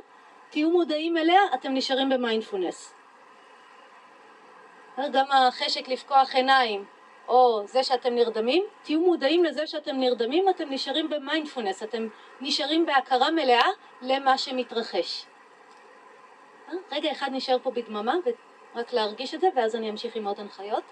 תהיו מודעים אליה, אתם נשארים במיינדפולנס. גם החשק לפקוח עיניים, או זה שאתם נרדמים, תהיו מודעים לזה שאתם נרדמים, אתם נשארים במיינדפולנס, אתם נשארים בהכרה מלאה למה שמתרחש. רגע אחד נשאר פה בדממה, רק להרגיש את זה, ואז אני אמשיך עם עוד הנחיות.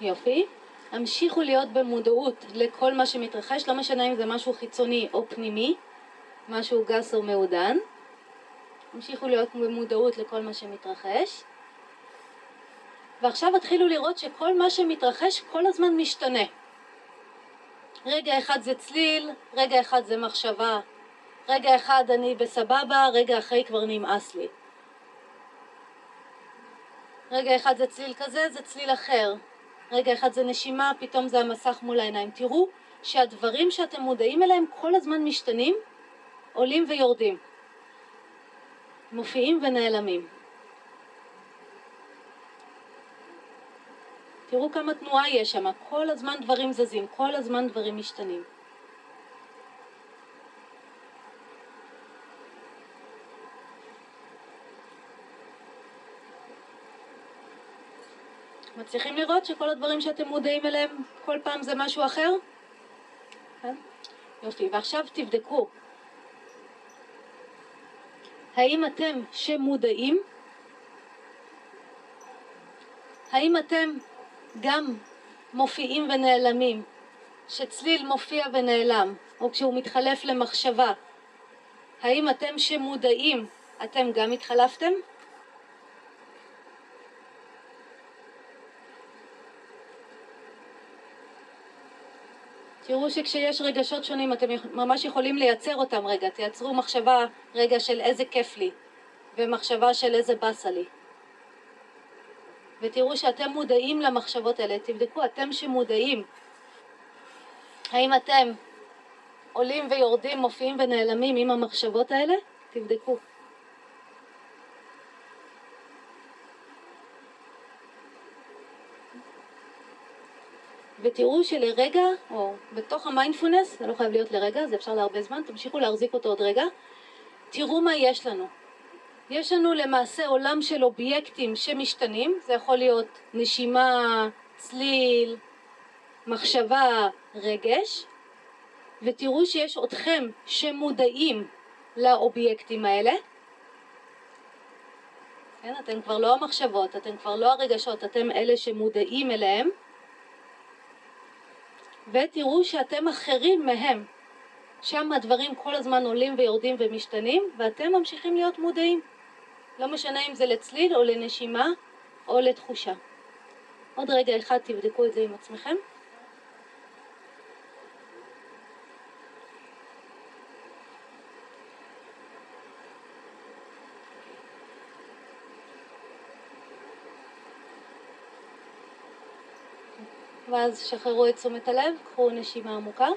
יופי. המשיכו להיות במודעות לכל מה שמתרחש, לא משנה אם זה משהו חיצוני או פנימי, משהו גס או מעודן. המשיכו להיות במודעות לכל מה שמתרחש. ועכשיו התחילו לראות שכל מה שמתרחש כל הזמן משתנה. רגע אחד זה צליל, רגע אחד זה מחשבה, רגע אחד אני בסבבה, רגע אחרי כבר נמאס לי. רגע אחד זה צליל כזה, זה צליל אחר. רגע אחד זה נשימה, פתאום זה המסך מול העיניים. תראו שהדברים שאתם מודעים אליהם כל הזמן משתנים, עולים ויורדים. מופיעים ונעלמים. תראו כמה תנועה יש שם, כל הזמן דברים זזים, כל הזמן דברים משתנים. מצליחים לראות שכל הדברים שאתם מודעים אליהם כל פעם זה משהו אחר? כן? יופי, ועכשיו תבדקו האם אתם שמודעים? האם אתם גם מופיעים ונעלמים? שצליל מופיע ונעלם, או כשהוא מתחלף למחשבה, האם אתם שמודעים, אתם גם התחלפתם? תראו שכשיש רגשות שונים אתם ממש יכולים לייצר אותם רגע, תייצרו מחשבה רגע של איזה כיף לי ומחשבה של איזה באסה לי. ותראו שאתם מודעים למחשבות האלה, תבדקו אתם שמודעים. האם אתם עולים ויורדים, מופיעים ונעלמים עם המחשבות האלה? תבדקו ותראו שלרגע, או בתוך המיינדפולנס, זה לא חייב להיות לרגע, זה אפשר להרבה זמן, תמשיכו להחזיק אותו עוד רגע, תראו מה יש לנו. יש לנו למעשה עולם של אובייקטים שמשתנים, זה יכול להיות נשימה, צליל, מחשבה, רגש, ותראו שיש אתכם שמודעים לאובייקטים האלה. כן, אתם כבר לא המחשבות, אתם כבר לא הרגשות, אתם אלה שמודעים אליהם. ותראו שאתם אחרים מהם. שם הדברים כל הזמן עולים ויורדים ומשתנים, ואתם ממשיכים להיות מודעים. לא משנה אם זה לצליל או לנשימה או לתחושה. עוד רגע אחד תבדקו את זה עם עצמכם. ואז שחררו את תשומת הלב, קחו נשימה עמוקה.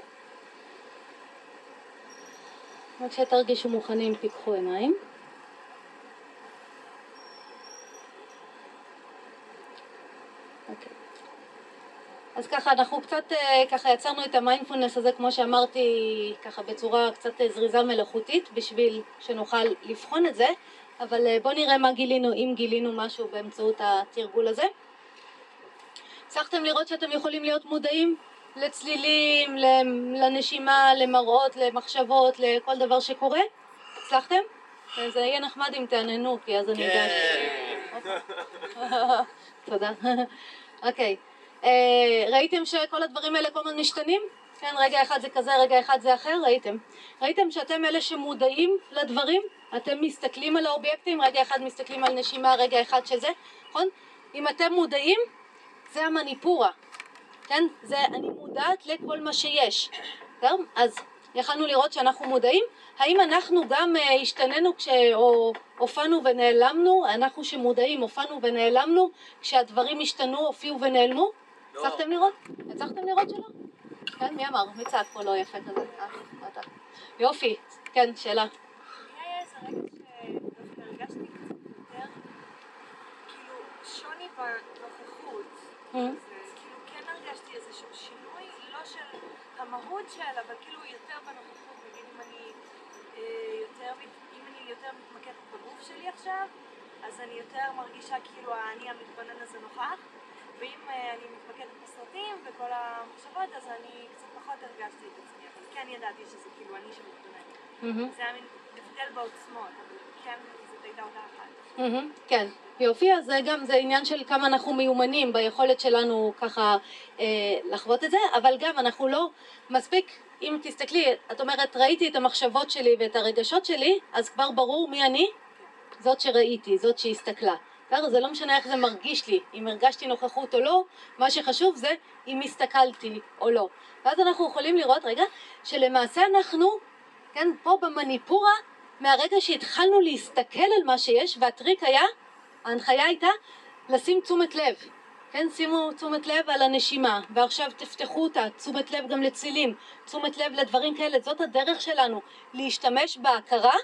וכשתרגישו מוכנים פיקחו עיניים. אוקיי. אז ככה אנחנו קצת אה, ככה יצרנו את המיינדפולנס הזה כמו שאמרתי ככה בצורה קצת אה, זריזה מלאכותית בשביל שנוכל לבחון את זה אבל אה, בואו נראה מה גילינו אם גילינו משהו באמצעות התרגול הזה הצלחתם לראות שאתם יכולים להיות מודעים לצלילים, לנשימה, למראות, למחשבות, לכל דבר שקורה? הצלחתם? זה יהיה נחמד אם תעננו, כי אז אני אדע ש... תודה. אוקיי. ראיתם שכל הדברים האלה כל הזמן משתנים? כן, רגע אחד זה כזה, רגע אחד זה אחר, ראיתם? ראיתם שאתם אלה שמודעים לדברים? אתם מסתכלים על האובייקטים, רגע אחד מסתכלים על נשימה, רגע אחד שזה, נכון? אם אתם מודעים, זה המניפורה, כן? זה אני מודעת לכל מה שיש, כן? אז יכלנו לראות שאנחנו מודעים, האם אנחנו גם אה, השתננו כש... או הופענו ונעלמנו, אנחנו שמודעים הופענו ונעלמנו כשהדברים השתנו, הופיעו ונעלמו? לא. הצלחתם לראות? הצלחתם לראות שלא? כן, מי אמר? מי צעק פה לא יפה כזה? אה, אתה. יופי, כן, שאלה. לי איזה קצת יותר, כאילו, כן הרגשתי איזשהו שינוי, לא של המהות של, אבל כאילו יותר בנוכחות, נגיד אם אני אה, יותר, אם אני יותר מתמקדת בגוף שלי עכשיו, אז אני יותר מרגישה כאילו האני המתבונן הזה נוכח, ואם אה, אני מתמקדת בסרטים וכל המחשבות, אז אני קצת פחות הרגשתי את עצמי, אבל כן ידעתי שזה כאילו אני שמתבוננת. מהמם. זה היה מין הבדל בעוצמות, אבל כן, זאת הייתה אותה אחת. כן, יופי, אז זה גם זה עניין של כמה אנחנו מיומנים ביכולת שלנו ככה אה, לחוות את זה, אבל גם אנחנו לא מספיק, אם תסתכלי, את אומרת ראיתי את המחשבות שלי ואת הרגשות שלי, אז כבר ברור מי אני? זאת שראיתי, זאת שהסתכלה. בסדר? זה לא משנה איך זה מרגיש לי, אם הרגשתי נוכחות או לא, מה שחשוב זה אם הסתכלתי או לא. ואז אנחנו יכולים לראות, רגע, שלמעשה אנחנו, כן, פה במניפורה, מהרגע שהתחלנו להסתכל על מה שיש, והטריק היה, ההנחיה הייתה, לשים תשומת לב. כן, שימו תשומת לב על הנשימה, ועכשיו תפתחו אותה, תשומת לב גם לצלילים, תשומת לב לדברים כאלה, זאת הדרך שלנו להשתמש בהכרה,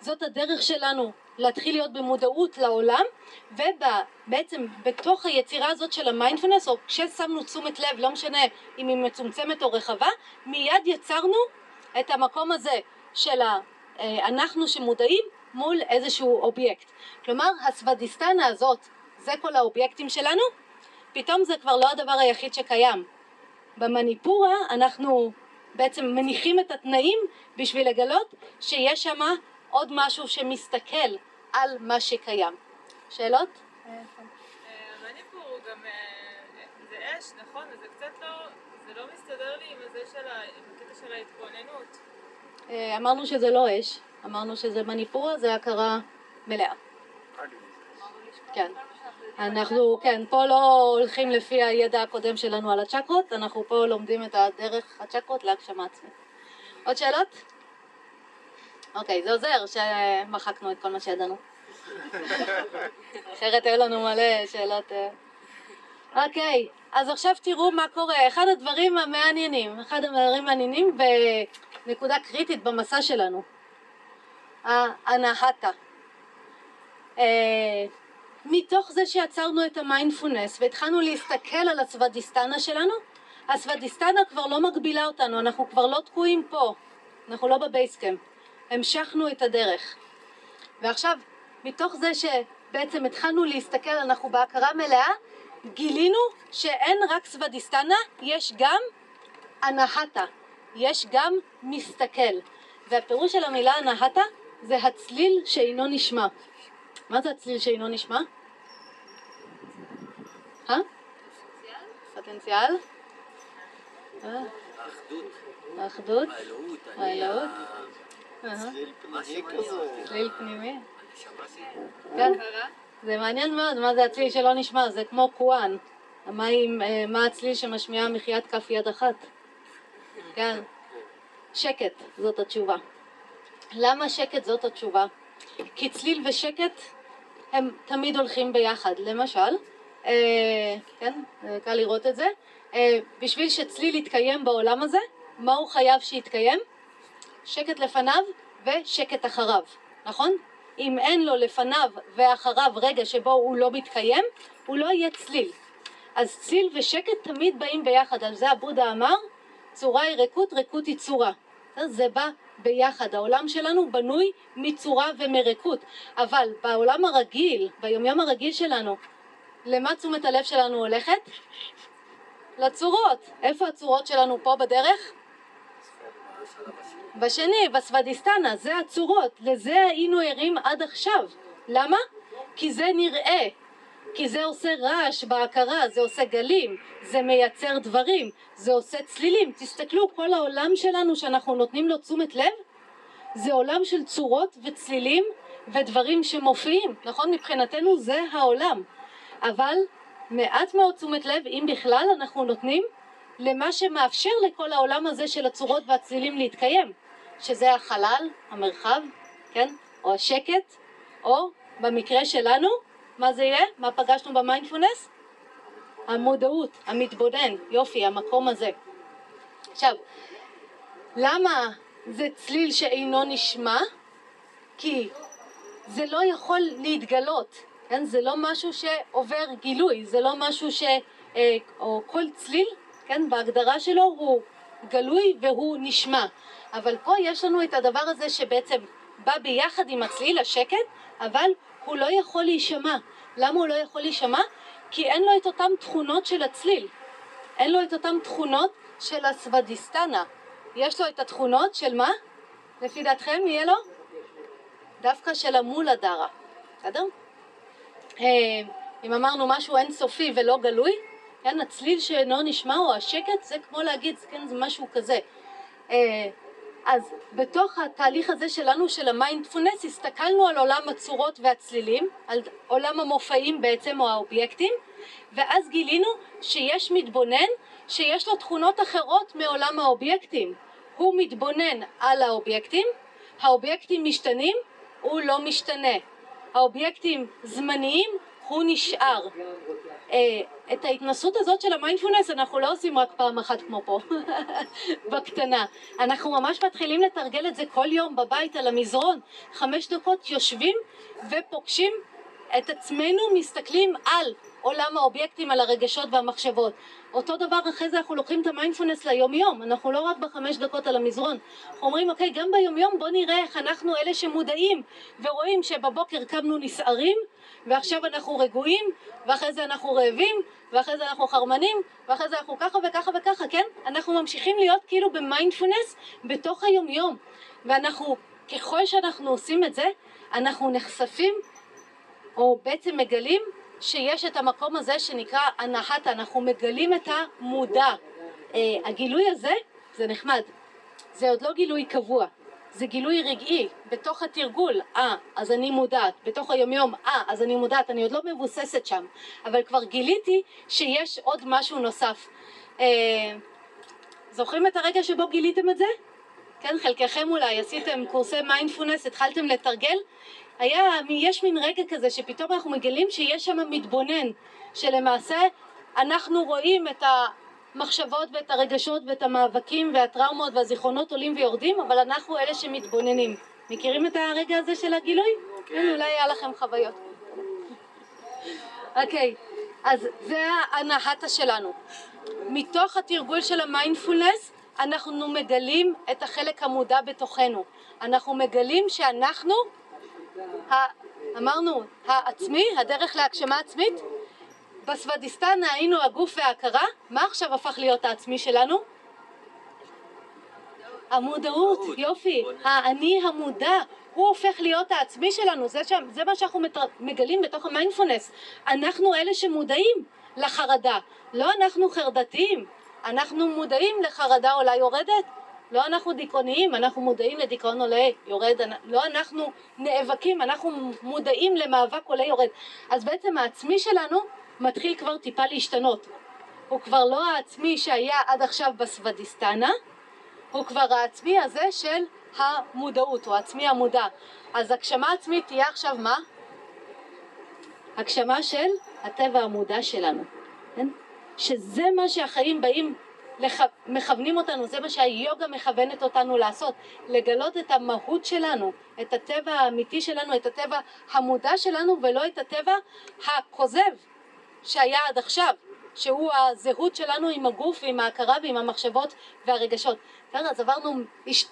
זאת הדרך שלנו להתחיל להיות במודעות לעולם, ובעצם בתוך היצירה הזאת של המיינדפלנס, או כששמנו תשומת לב, לא משנה אם היא מצומצמת או רחבה, מיד יצרנו את המקום הזה של ה... אה, אנחנו שמודעים מול איזשהו אובייקט. כלומר, הסוודיסטנה הזאת, זה כל האובייקטים שלנו, פתאום זה כבר לא הדבר היחיד שקיים. במניפורה אנחנו בעצם מניחים את התנאים בשביל לגלות שיש שם עוד משהו שמסתכל על מה שקיים. שאלות? המניפור הוא גם, אה, זה אש, נכון? וזה קצת לא, זה לא מסתדר לי עם הקטע של ההתבוננות. אה, אמרנו שזה לא אש, אמרנו שזה מניפורה, זה הכרה מלאה. כן. אנחנו, כן, פה לא הולכים לפי הידע הקודם שלנו על הצ'קרות, אנחנו פה לומדים את הדרך הצ'קרות להגשמה עצמית. עוד שאלות? אוקיי, זה עוזר שמחקנו את כל מה שידענו. אחרת היו לנו מלא שאלות. אה. אוקיי, אז עכשיו תראו מה קורה. אחד הדברים המעניינים, אחד הדברים המעניינים ונקודה קריטית במסע שלנו, האנהטה. אה, מתוך זה שיצרנו את המיינדפולנס והתחלנו להסתכל על הסוודיסטנה שלנו, הסוודיסטנה כבר לא מגבילה אותנו, אנחנו כבר לא תקועים פה, אנחנו לא בבייסקאמפ, המשכנו את הדרך. ועכשיו, מתוך זה שבעצם התחלנו להסתכל, אנחנו בהכרה מלאה, גילינו שאין רק סוודיסטנה, יש גם אנהטה, יש גם מסתכל. והפירוש של המילה אנהטה זה הצליל שאינו נשמע. מה זה הצליל שאינו נשמע? אה? פוטנציאל? האחדות, האחדות? האלוהות, צליל פנימי? כן. זה מעניין מאוד, מה זה הצליל שלא נשמע? זה כמו עם, אה, מה הצליל שמשמיעה מחיית כף יד אחת? כן. שקט, זאת התשובה. למה שקט זאת התשובה? כי צליל ושקט הם תמיד הולכים ביחד. למשל, אה, כן, אה, קל לראות את זה, אה, בשביל שצליל יתקיים בעולם הזה, מה הוא חייב שיתקיים? שקט לפניו ושקט אחריו, נכון? אם אין לו לפניו ואחריו רגע שבו הוא לא מתקיים, הוא לא יהיה צליל. אז צליל ושקט תמיד באים ביחד, על זה הבודה אמר, צורה היא ריקות, ריקות היא צורה. זה בא ביחד, העולם שלנו בנוי מצורה ומריקות, אבל בעולם הרגיל, ביומיום הרגיל שלנו, למה תשומת הלב שלנו הולכת? לצורות. איפה הצורות שלנו פה בדרך? בשני, בסוודיסטנה, זה הצורות, לזה היינו ערים עד עכשיו. למה? כי זה נראה, כי זה עושה רעש בהכרה, זה עושה גלים, זה מייצר דברים, זה עושה צלילים. תסתכלו, כל העולם שלנו שאנחנו נותנים לו תשומת לב, זה עולם של צורות וצלילים ודברים שמופיעים, נכון? מבחינתנו זה העולם. אבל מעט מאוד תשומת לב, אם בכלל, אנחנו נותנים למה שמאפשר לכל העולם הזה של הצורות והצלילים להתקיים, שזה החלל, המרחב, כן? או השקט, או במקרה שלנו, מה זה יהיה? מה פגשנו במיינדפולנס? המודעות, המתבונן, יופי, המקום הזה. עכשיו, למה זה צליל שאינו נשמע? כי זה לא יכול להתגלות, כן? זה לא משהו שעובר גילוי, זה לא משהו ש... אה, או כל צליל, כן? בהגדרה שלו הוא גלוי והוא נשמע. אבל פה יש לנו את הדבר הזה שבעצם בא ביחד עם הצליל, השקט, אבל הוא לא יכול להישמע. למה הוא לא יכול להישמע? כי אין לו את אותן תכונות של הצליל. אין לו את אותן תכונות של הסוודיסטנה. יש לו את התכונות של מה? לפי דעתכם יהיה לו? דווקא של המולה דרה, בסדר? אה, אם אמרנו משהו אינסופי ולא גלוי, כן, הצליל שאינו נשמע או השקט זה כמו להגיד, כן, זה משהו כזה. אז בתוך התהליך הזה שלנו של המיינדפולנס הסתכלנו על עולם הצורות והצלילים, על עולם המופעים בעצם או האובייקטים, ואז גילינו שיש מתבונן שיש לו תכונות אחרות מעולם האובייקטים. הוא מתבונן על האובייקטים, האובייקטים משתנים, הוא לא משתנה. האובייקטים זמניים, הוא נשאר. אה, את ההתנסות הזאת של המיינדפולנס אנחנו לא עושים רק פעם אחת כמו פה, בקטנה. אנחנו ממש מתחילים לתרגל את זה כל יום בבית על המזרון. חמש דקות יושבים ופוגשים את עצמנו מסתכלים על עולם האובייקטים, על הרגשות והמחשבות. אותו דבר אחרי זה אנחנו לוקחים את המיינדפולנס ליום יום, אנחנו לא רק בחמש דקות על המזרון. אנחנו אומרים אוקיי, גם ביום יום בוא נראה איך אנחנו אלה שמודעים ורואים שבבוקר קמנו נסערים ועכשיו אנחנו רגועים ואחרי זה אנחנו רעבים ואחרי זה אנחנו חרמנים ואחרי זה אנחנו ככה וככה וככה, כן? אנחנו ממשיכים להיות כאילו במיינדפולנס בתוך היום יום ואנחנו, ככל שאנחנו עושים את זה, אנחנו נחשפים או בעצם מגלים שיש את המקום הזה שנקרא אנהתה, אנחנו מגלים את המודע. אה, הגילוי הזה זה נחמד, זה עוד לא גילוי קבוע, זה גילוי רגעי, בתוך התרגול, אה, אז אני מודעת, בתוך היומיום, אה, אז אני מודעת, אני עוד לא מבוססת שם, אבל כבר גיליתי שיש עוד משהו נוסף. אה, זוכרים את הרגע שבו גיליתם את זה? כן, חלקכם אולי עשיתם קורסי מיינדפולנס, התחלתם לתרגל, היה, יש מין רגע כזה שפתאום אנחנו מגלים שיש שם מתבונן, שלמעשה אנחנו רואים את המחשבות ואת הרגשות ואת המאבקים והטראומות והזיכרונות עולים ויורדים, אבל אנחנו אלה שמתבוננים. מכירים את הרגע הזה של הגילוי? כן, אולי היה לכם חוויות. אוקיי, okay, אז זה האנהטה שלנו. מתוך התרגול של המיינדפולנס אנחנו מגלים את החלק המודע בתוכנו. אנחנו מגלים שאנחנו אמרנו העצמי, הדרך להגשמה עצמית, בסוודיסטן היינו הגוף וההכרה, מה עכשיו הפך להיות העצמי שלנו? המודעות, יופי, האני המודע, הוא הופך להיות העצמי שלנו, זה, שם, זה מה שאנחנו מגלים בתוך המיינדפולנס, אנחנו אלה שמודעים לחרדה, לא אנחנו חרדתיים, אנחנו מודעים לחרדה אולי יורדת, לא אנחנו דיכאוניים, אנחנו מודעים לדיכאון עולה יורד, לא אנחנו נאבקים, אנחנו מודעים למאבק עולה יורד. אז בעצם העצמי שלנו מתחיל כבר טיפה להשתנות. הוא כבר לא העצמי שהיה עד עכשיו בסוודיסטנה, הוא כבר העצמי הזה של המודעות, הוא העצמי המודע. אז הגשמה עצמית תהיה עכשיו מה? הגשמה של הטבע המודע שלנו, כן? שזה מה שהחיים באים לח... מכוונים אותנו, זה מה שהיוגה מכוונת אותנו לעשות, לגלות את המהות שלנו, את הטבע האמיתי שלנו, את הטבע המודע שלנו ולא את הטבע הכוזב שהיה עד עכשיו, שהוא הזהות שלנו עם הגוף ועם ההכרה ועם המחשבות והרגשות. אז עברנו, הש...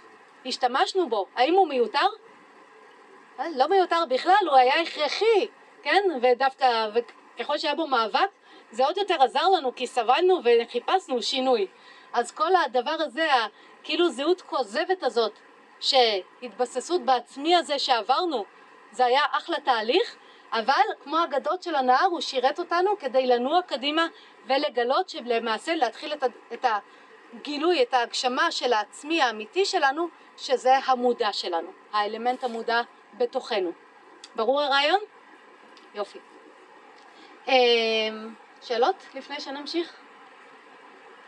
השתמשנו בו, האם הוא מיותר? אה, לא מיותר בכלל, הוא היה הכרחי, כן? ודווקא, וככל שהיה בו מאבק, זה עוד יותר עזר לנו כי סבלנו וחיפשנו שינוי. אז כל הדבר הזה, כאילו זהות כוזבת הזאת, שהתבססות בעצמי הזה שעברנו, זה היה אחלה תהליך, אבל כמו אגדות של הנהר הוא שירת אותנו כדי לנוע קדימה ולגלות שלמעשה להתחיל את, את הגילוי, את ההגשמה של העצמי האמיתי שלנו, שזה המודע שלנו, האלמנט המודע בתוכנו. ברור הרעיון? יופי. אמ, שאלות לפני שנמשיך?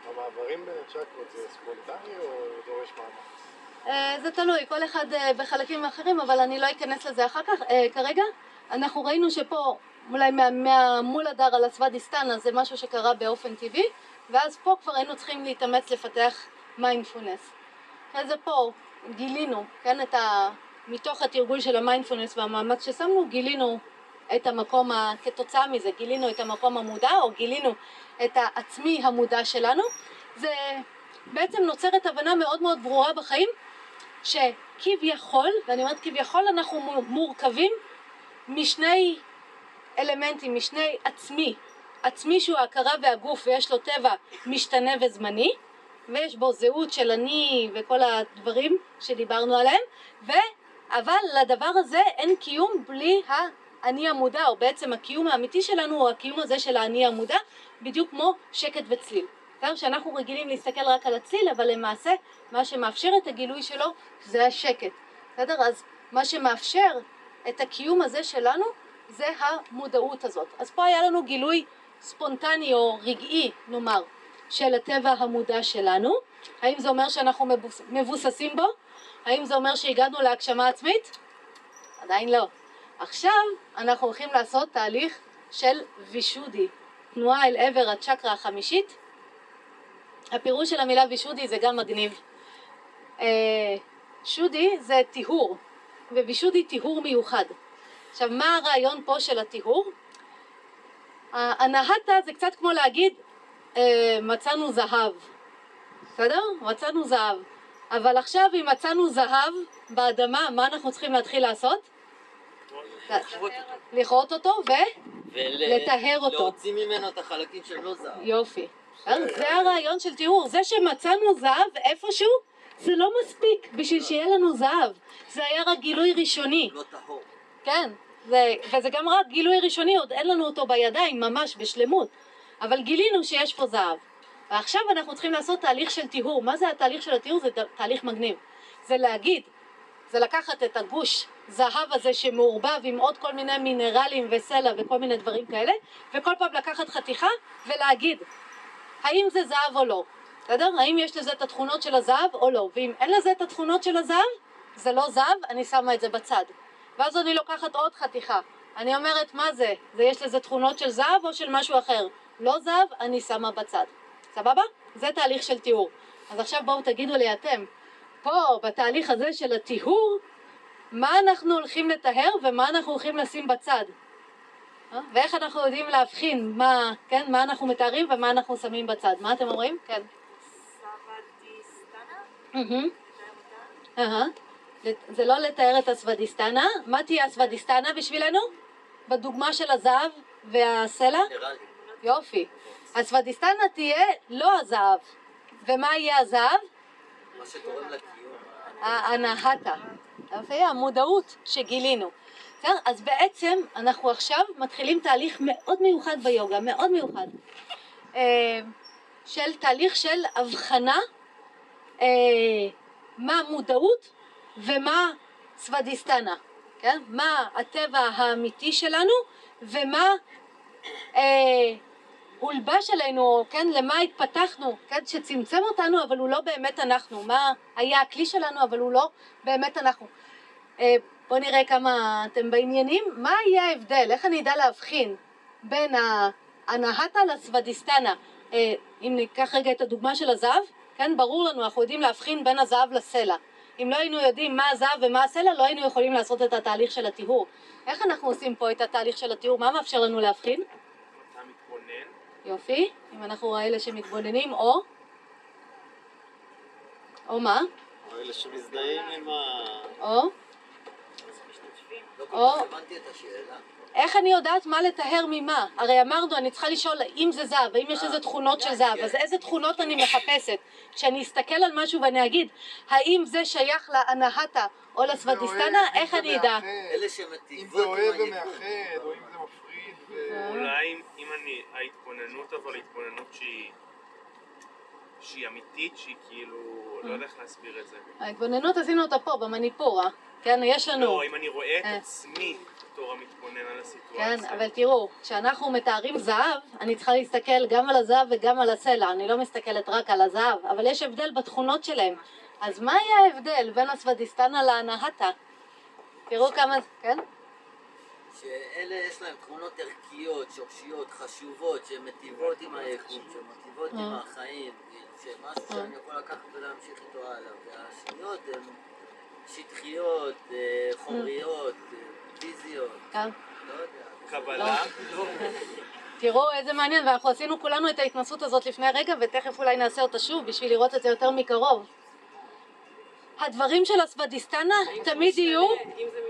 המעברים בין הצ'קרות זה ספונטני או דורש מאמץ? אה, זה תלוי, כל אחד אה, בחלקים אחרים, אבל אני לא אכנס לזה אחר כך. אה, כרגע, אנחנו ראינו שפה, אולי מה- מה- מולדהרה אל הסוודיסטנה זה משהו שקרה באופן טבעי, ואז פה כבר היינו צריכים להתאמץ לפתח מיינדפולנס. אז זה פה גילינו, כן, את ה... מתוך התרגול של המיינדפולנס והמאמץ ששמנו, גילינו את המקום, ה... כתוצאה מזה, גילינו את המקום המודע, או גילינו את העצמי המודע שלנו. זה בעצם נוצרת הבנה מאוד מאוד ברורה בחיים, שכביכול, ואני אומרת כביכול, אנחנו מורכבים משני אלמנטים, משני עצמי. עצמי שהוא ההכרה והגוף ויש לו טבע משתנה וזמני, ויש בו זהות של אני וכל הדברים שדיברנו עליהם, ו... אבל לדבר הזה אין קיום בלי האני המודע, או בעצם הקיום האמיתי שלנו הוא הקיום הזה של האני המודע, בדיוק כמו שקט וצליל. בסדר? שאנחנו רגילים להסתכל רק על הצליל, אבל למעשה מה שמאפשר את הגילוי שלו זה השקט. בסדר? אז מה שמאפשר את הקיום הזה שלנו זה המודעות הזאת. אז פה היה לנו גילוי ספונטני או רגעי, נאמר, של הטבע המודע שלנו. האם זה אומר שאנחנו מבוס- מבוססים בו? האם זה אומר שהגענו להגשמה עצמית? עדיין לא. עכשיו אנחנו הולכים לעשות תהליך של וישודי, תנועה אל עבר הצ'קרה החמישית. הפירוש של המילה וישודי זה גם מגניב. אה, שודי זה טיהור, ווישודי טיהור מיוחד. עכשיו, מה הרעיון פה של הטיהור? הנהטה זה קצת כמו להגיד אה, מצאנו זהב, בסדר? מצאנו זהב. אבל עכשיו אם מצאנו זהב באדמה, מה אנחנו צריכים להתחיל לעשות? לכרות אותו ולטהר אותו. ולהוציא ממנו את החלקים שהם לא זהב. יופי. זה הרעיון של טיהור. זה שמצאנו זהב איפשהו, זה לא מספיק בשביל שיהיה לנו זהב. זה היה רק גילוי ראשוני. לא טהור. כן, זה, וזה גם רק גילוי ראשוני, עוד אין לנו אותו בידיים ממש בשלמות, אבל גילינו שיש פה זהב. ועכשיו אנחנו צריכים לעשות תהליך של טיהור. מה זה התהליך של הטיהור? זה תהליך מגניב. זה להגיד, זה לקחת את הגוש זהב הזה שמעורבב עם עוד כל מיני מינרלים וסלע וכל מיני דברים כאלה, וכל פעם לקחת חתיכה ולהגיד, האם זה זהב או לא, בסדר? האם יש לזה את התכונות של הזהב או לא, ואם אין לזה את התכונות של הזהב, זה לא זהב, אני שמה את זה בצד. ואז אני לוקחת עוד חתיכה. אני אומרת, מה זה? זה יש לזה תכונות של זהב או של משהו אחר? לא זהב, אני שמה בצד. סבבה? זה תהליך של טיהור. אז עכשיו בואו תגידו לי אתם, פה, בתהליך הזה של הטיהור, מה אנחנו הולכים לטהר ומה אנחנו הולכים לשים בצד? אה? ואיך אנחנו יודעים להבחין מה, כן, מה אנחנו מטהרים ומה אנחנו שמים בצד? מה אתם אומרים? כן. זה לא לתאר את הסוודיסטנה. מה תהיה הסוודיסטנה בשבילנו? בדוגמה של הזהב והסלע? יופי. הסוודיסטנה תהיה לא הזהב. ומה יהיה הזהב? מה שתורם לקיום. האנהטה. יופי, המודעות שגילינו. בסדר? אז בעצם אנחנו עכשיו מתחילים תהליך מאוד מיוחד ביוגה, מאוד מיוחד. אה, של תהליך של הבחנה אה, מה מודעות ומה סוודיסטנה, כן? מה הטבע האמיתי שלנו ומה אה, הולבש עלינו, כן, למה התפתחנו, כן, שצמצם אותנו, אבל הוא לא באמת אנחנו, מה היה הכלי שלנו, אבל הוא לא באמת אנחנו. אה, בואו נראה כמה אתם בעניינים, מה יהיה ההבדל, איך אני אדע להבחין בין האנהטה לסוודיסטנה, אה, אם ניקח רגע את הדוגמה של הזהב, כן, ברור לנו, אנחנו יודעים להבחין בין הזהב לסלע. אם לא היינו יודעים מה הזהב ומה הסלע, לא היינו יכולים לעשות את התהליך של הטיהור. איך אנחנו עושים פה את התהליך של הטיהור? מה מאפשר לנו להבחין? אתה מתבונן, יופי, אם אנחנו אלה שמתבוננים, או? או מה? או אלה שמזדהים עם ה... או? לא כל או. כך הבנתי את השאלה. איך אני יודעת מה לטהר ממה? הרי אמרנו, אני צריכה לשאול אם זה זהב, האם יש לזה תכונות של זהב, אז איזה תכונות אני מחפשת? כשאני אסתכל על משהו ואני אגיד, האם זה שייך לאנהטה או לסוודיסטנה, איך אני אדע? אם זה אוהב. ומאחד, או אם זה מפריד. אולי אם- אני, ההתבוננות אבל התבוננות שהיא, שהיא אמיתית, שהיא כאילו, לא יודע איך להסביר את זה. ההתבוננות עשינו אותה פה, במניפור, אה? כן, יש לנו... לא, אם אני רואה את אה. עצמי בתור המתבונן על הסיטואציה. כן, אבל תראו, כשאנחנו מתארים זהב, אני צריכה להסתכל גם על הזהב וגם על הסלע. אני לא מסתכלת רק על הזהב, אבל יש הבדל בתכונות שלהם. אז מה היה ההבדל בין הסוודיסטנה לאנהטה? תראו כמה... כן? שאלה יש להם תכונות ערכיות, שורשיות, חשובות, שמטיבות עם היקום, שמטיבות עם אה. החיים, שמשהו שאני יכול לקחת ולהמשיך איתו הלאה. והשניות הן שטחיות, אה, חומריות, אה, פיזיות, כן. לא. קבלה. תראו איזה מעניין, ואנחנו עשינו כולנו את ההתנסות הזאת לפני רגע, ותכף אולי נעשה אותה שוב בשביל לראות את זה יותר מקרוב. הדברים של הסוודיסטנה תמיד יהיו...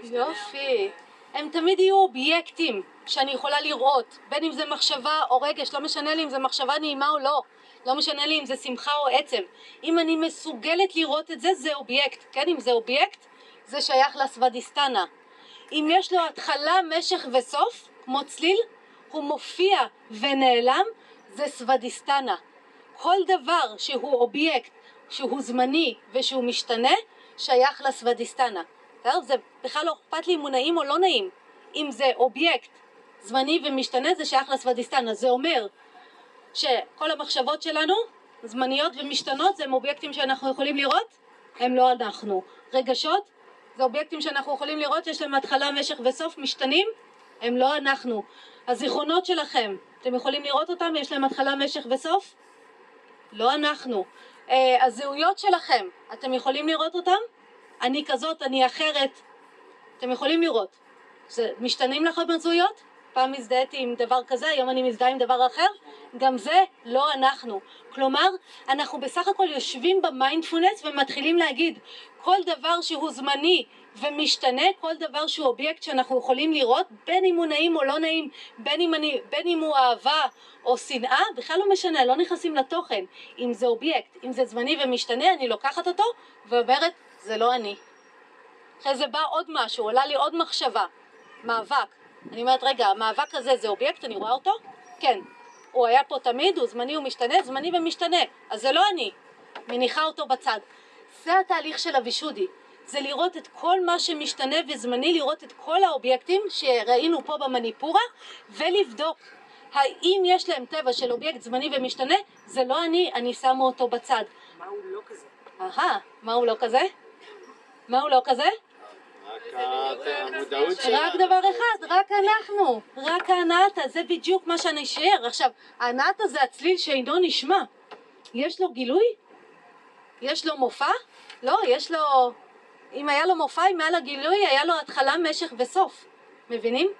יופי. הם תמיד יהיו אובייקטים שאני יכולה לראות, בין אם זה מחשבה או רגש, לא משנה לי אם זה מחשבה נעימה או לא, לא משנה לי אם זה שמחה או עצב. אם אני מסוגלת לראות את זה, זה אובייקט, כן? אם זה אובייקט, זה שייך לסוודיסטנה. אם יש לו התחלה, משך וסוף, כמו צליל, הוא מופיע ונעלם, זה סוודיסטנה. כל דבר שהוא אובייקט, שהוא זמני ושהוא משתנה, שייך לסוודיסטנה. זה בכלל לא אכפת לי אם הוא נעים או לא נעים. אם זה אובייקט זמני ומשתנה, זה שייך לסוודיסטנה. זה אומר שכל המחשבות שלנו, זמניות ומשתנות, זה הם אובייקטים שאנחנו יכולים לראות? הם לא אנחנו. רגשות, זה אובייקטים שאנחנו יכולים לראות, יש להם התחלה, משך וסוף, משתנים? הם לא אנחנו. הזיכרונות שלכם, אתם יכולים לראות אותם? יש להם התחלה, משך וסוף? לא אנחנו. Uh, הזהויות שלכם, אתם יכולים לראות אותם? אני כזאת, אני אחרת. אתם יכולים לראות. זה משתנים לכם הזהויות? פעם הזדהיתי עם דבר כזה, היום אני מזדהה עם דבר אחר? גם זה לא אנחנו. כלומר, אנחנו בסך הכל יושבים במיינדפולנס ומתחילים להגיד כל דבר שהוא זמני ומשתנה, כל דבר שהוא אובייקט שאנחנו יכולים לראות, בין אם הוא נעים או לא נעים, בין אם, אני, בין אם הוא אהבה או שנאה, בכלל לא משנה, לא נכנסים לתוכן. אם זה אובייקט, אם זה זמני ומשתנה, אני לוקחת אותו ואומרת, זה לא אני. אחרי זה בא עוד משהו, עולה לי עוד מחשבה, מאבק. אני אומרת, רגע, המאבק הזה זה אובייקט, אני רואה אותו? כן. הוא היה פה תמיד, הוא זמני, הוא משתנה, זמני ומשתנה. אז זה לא אני. מניחה אותו בצד. זה התהליך של הווישודי. זה לראות את כל מה שמשתנה וזמני, לראות את כל האובייקטים שראינו פה במניפורה, ולבדוק האם יש להם טבע של אובייקט זמני ומשתנה, זה לא אני, אני שמה אותו בצד. מה הוא לא כזה? אהה, מה הוא לא כזה? מה הוא לא כזה? רק המודעות שלנו. רק דבר אחד, רק אנחנו, רק ההנאתה, זה בדיוק מה שאני אשאר. עכשיו, ההנאתה זה הצליל שאינו נשמע. יש לו גילוי? יש לו מופע? לא, יש לו... אם היה לו מופע, אם היה לו גילוי, היה לו התחלה, משך וסוף. מבינים?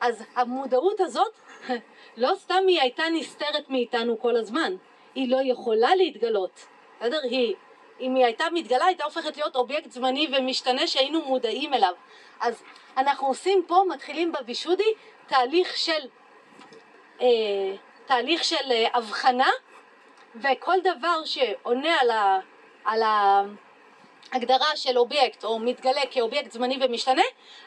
אז המודעות הזאת, לא סתם היא הייתה נסתרת מאיתנו כל הזמן. היא לא יכולה להתגלות. בסדר? היא אם היא הייתה מתגלה, הייתה הופכת להיות אובייקט זמני ומשתנה שהיינו מודעים אליו. אז אנחנו עושים פה, מתחילים בווישודי, תהליך של, אה, תהליך של אה, הבחנה, וכל דבר שעונה על, ה, על ההגדרה של אובייקט, או מתגלה כאובייקט זמני ומשתנה,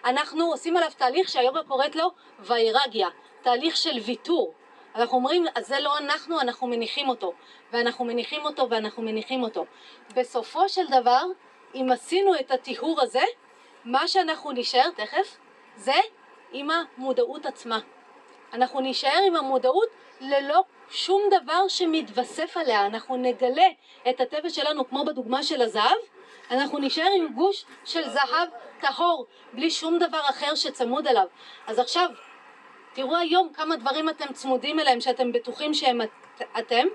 אנחנו עושים עליו תהליך שהיוגה קוראת לו ויירגיה, תהליך של ויתור. אנחנו אומרים, אז זה לא אנחנו, אנחנו מניחים אותו, ואנחנו מניחים אותו ואנחנו מניחים אותו. בסופו של דבר, אם עשינו את הטיהור הזה, מה שאנחנו נשאר תכף, זה עם המודעות עצמה. אנחנו נישאר עם המודעות ללא שום דבר שמתווסף עליה. אנחנו נגלה את הטבע שלנו, כמו בדוגמה של הזהב, אנחנו נישאר עם גוש של זהב טהור, בלי שום דבר אחר שצמוד אליו. אז עכשיו, תראו היום כמה דברים אתם צמודים אליהם שאתם בטוחים שהם את, אתם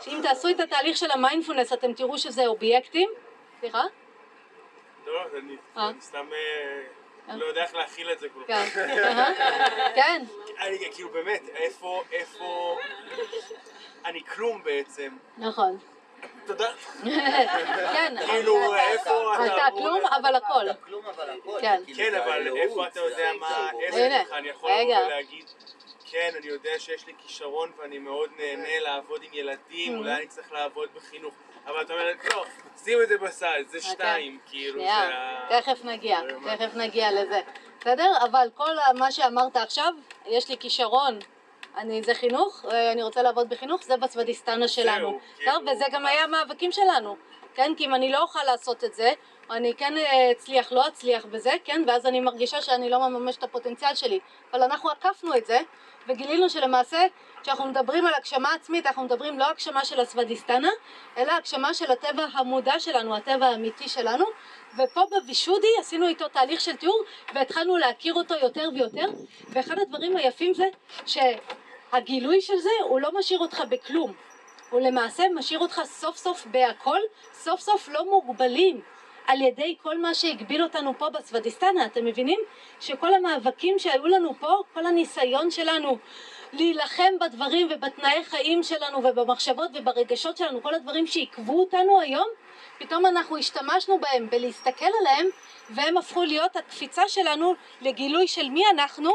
שאם תעשו את התהליך של המיינדפולנס אתם תראו שזה אובייקטים סליחה? לא, אני אה. סתם אה, לא יודע איך להכיל את זה כל כך. כן, אני כאילו באמת, איפה, איפה... אני כלום בעצם. נכון תודה. כן, כאילו, איפה אתה אתה... כלום אבל הכל אתה כלום אבל הכל. כן. כאילו כן, זה אבל איפה אתה יודע מה... איזה אני יכול ולהגיד, כן, אני יודע שיש לי כישרון ואני מאוד נהנה לעבוד עם ילדים, Mhm. אולי אני צריך לעבוד בחינוך. אבל את אומרת, לא, שים את זה בצד, זה שתיים, כאילו, זה ה... תכף נגיע, תכף נגיע לזה בסדר? אבל כל מה שאמרת עכשיו, יש לי כישרון אני, זה חינוך, אה, אני רוצה לעבוד בחינוך, זה בסוודיסטנה שלנו. כאילו- בסדר? וזה גם היה המאבקים שלנו, כן? כי אם אני לא אוכל לעשות את זה, אני כן אה, אצליח, לא אצליח בזה, כן, ואז אני מרגישה שאני לא מממש את הפוטנציאל שלי. אבל אנחנו עקפנו את זה, וגילינו שלמעשה, כשאנחנו מדברים על הגשמה עצמית, אנחנו מדברים לא הגשמה של הסוודיסטנה, אלא הגשמה של הטבע המודע שלנו, הטבע האמיתי שלנו, ופה בווישודי עשינו איתו תהליך של תיאור, והתחלנו להכיר אותו יותר ויותר, ואחד הדברים היפים זה שהגילוי של זה, הוא לא משאיר אותך בכלום. הוא למעשה משאיר אותך סוף סוף בהכל, סוף סוף לא מוגבלים על ידי כל מה שהגביל אותנו פה בסוודיסטנה, אתם מבינים? שכל המאבקים שהיו לנו פה, כל הניסיון שלנו להילחם בדברים ובתנאי חיים שלנו ובמחשבות וברגשות שלנו, כל הדברים שעיכבו אותנו היום, פתאום אנחנו השתמשנו בהם בלהסתכל עליהם והם הפכו להיות הקפיצה שלנו לגילוי של מי אנחנו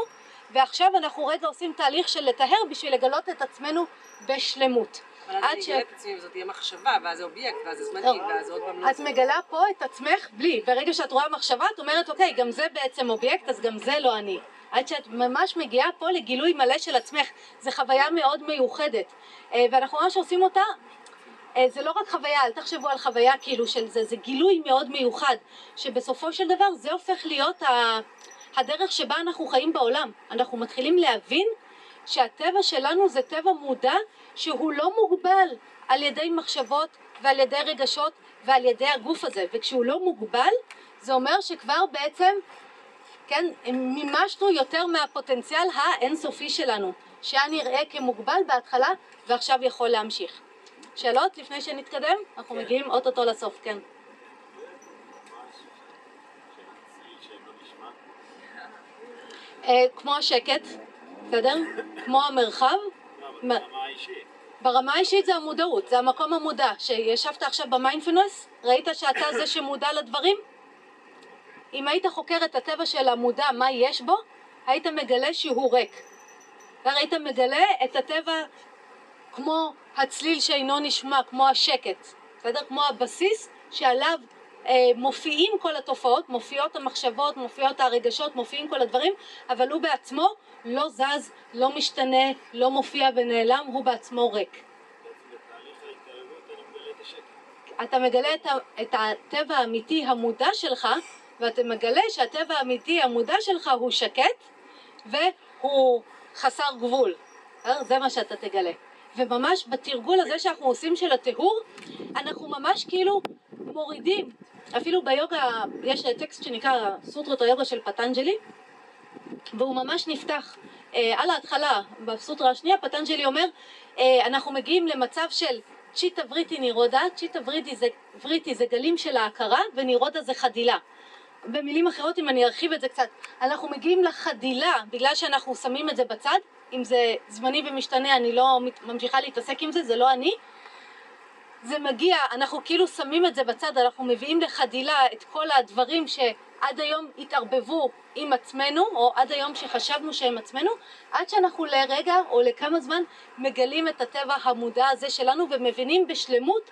ועכשיו אנחנו רגע עושים תהליך של לטהר בשביל לגלות את עצמנו בשלמות. אבל אז אני אגלה את עצמי, וזאת תהיה מחשבה, ואז זה אובייקט, ואז זה זמני. ואז עוד פעם לא את. מגלה פה את עצמך בלי, ברגע שאת רואה מחשבה את אומרת אוקיי גם זה בעצם אובייקט אז גם זה לא אני עד שאת ממש מגיעה פה לגילוי מלא של עצמך זו חוויה מאוד מיוחדת אה, ואנחנו ממש עושים אותה אה, זה לא רק חוויה, אל תחשבו על חוויה כאילו של זה, זה גילוי מאוד מיוחד שבסופו של דבר זה הופך להיות ה- הדרך שבה אנחנו חיים בעולם אנחנו מתחילים להבין שהטבע שלנו זה טבע מודע שהוא לא מוגבל על ידי מחשבות ועל ידי רגשות ועל ידי הגוף הזה וכשהוא לא מוגבל זה אומר שכבר בעצם כן מימשנו יותר מהפוטנציאל האינסופי שלנו שהיה נראה כמוגבל בהתחלה ועכשיו יכול להמשיך שאלות לפני שנתקדם? אנחנו מגיעים אוטוטו לסוף, כן. אה, כמו השקט, בסדר? כמו המרחב. מה- ברמה האישית. ברמה האישית זה המודעות, זה המקום המודע. שישבת עכשיו במיינדפלנס, ראית שאתה זה שמודע לדברים? אם היית חוקר את הטבע של המודע, מה יש בו, היית מגלה שהוא ריק. והיית מגלה את הטבע כמו הצליל שאינו נשמע, כמו השקט, בסדר? כמו הבסיס שעליו אה, מופיעים כל התופעות, מופיעות המחשבות, מופיעות הרגשות, מופיעים כל הדברים, אבל הוא בעצמו לא זז, לא משתנה, לא מופיע ונעלם, הוא בעצמו ריק. אתה מגלה את, את הטבע האמיתי המודע שלך, ואתה מגלה שהטבע האמיתי המודע שלך הוא שקט, והוא חסר גבול. אה? זה מה שאתה תגלה. וממש בתרגול הזה שאנחנו עושים של הטיהור, אנחנו ממש כאילו מורידים. אפילו ביוגה יש טקסט שנקרא סוטרות היוגה של פטנג'לי, והוא ממש נפתח אה, על ההתחלה, בסוטרה השנייה, פטנג'לי אומר, אה, אנחנו מגיעים למצב של צ'יטה וריטי נירודה, צ'יטה וריטי זה, וריטי זה גלים של ההכרה, ונירודה זה חדילה. במילים אחרות, אם אני ארחיב את זה קצת, אנחנו מגיעים לחדילה בגלל שאנחנו שמים את זה בצד, אם זה זמני ומשתנה, אני לא ממשיכה להתעסק עם זה, זה לא אני. זה מגיע, אנחנו כאילו שמים את זה בצד, אנחנו מביאים לחדילה את כל הדברים שעד היום התערבבו עם עצמנו, או עד היום שחשבנו שהם עצמנו, עד שאנחנו לרגע או לכמה זמן מגלים את הטבע המודע הזה שלנו ומבינים בשלמות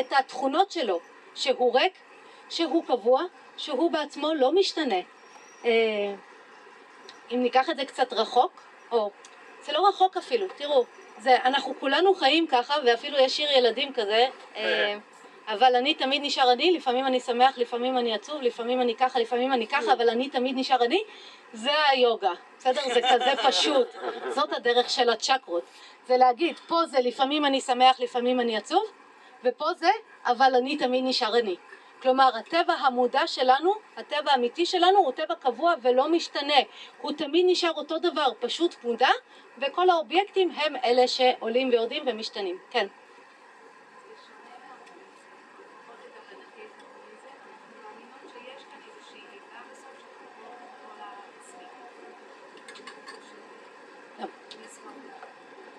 את התכונות שלו, שהוא ריק, שהוא קבוע, שהוא בעצמו לא משתנה. אה, אם ניקח את זה קצת רחוק, או זה לא רחוק אפילו, תראו, זה, אנחנו כולנו חיים ככה, ואפילו יש שיר ילדים כזה, אה, אבל אני תמיד נשאר אני, לפעמים אני שמח, לפעמים אני עצוב, לפעמים אני ככה, לפעמים אני ככה, אבל אני תמיד נשאר אני, זה היוגה, בסדר? זה כזה פשוט, זאת הדרך של הצ'קרות, זה להגיד, פה זה לפעמים אני שמח, לפעמים אני עצוב, ופה זה, אבל אני תמיד נשאר אני. כלומר, הטבע המודע שלנו, הטבע האמיתי שלנו, הוא טבע קבוע ולא משתנה. הוא תמיד נשאר אותו דבר, פשוט מודע, וכל האובייקטים הם אלה שעולים ויורדים ומשתנים. כן.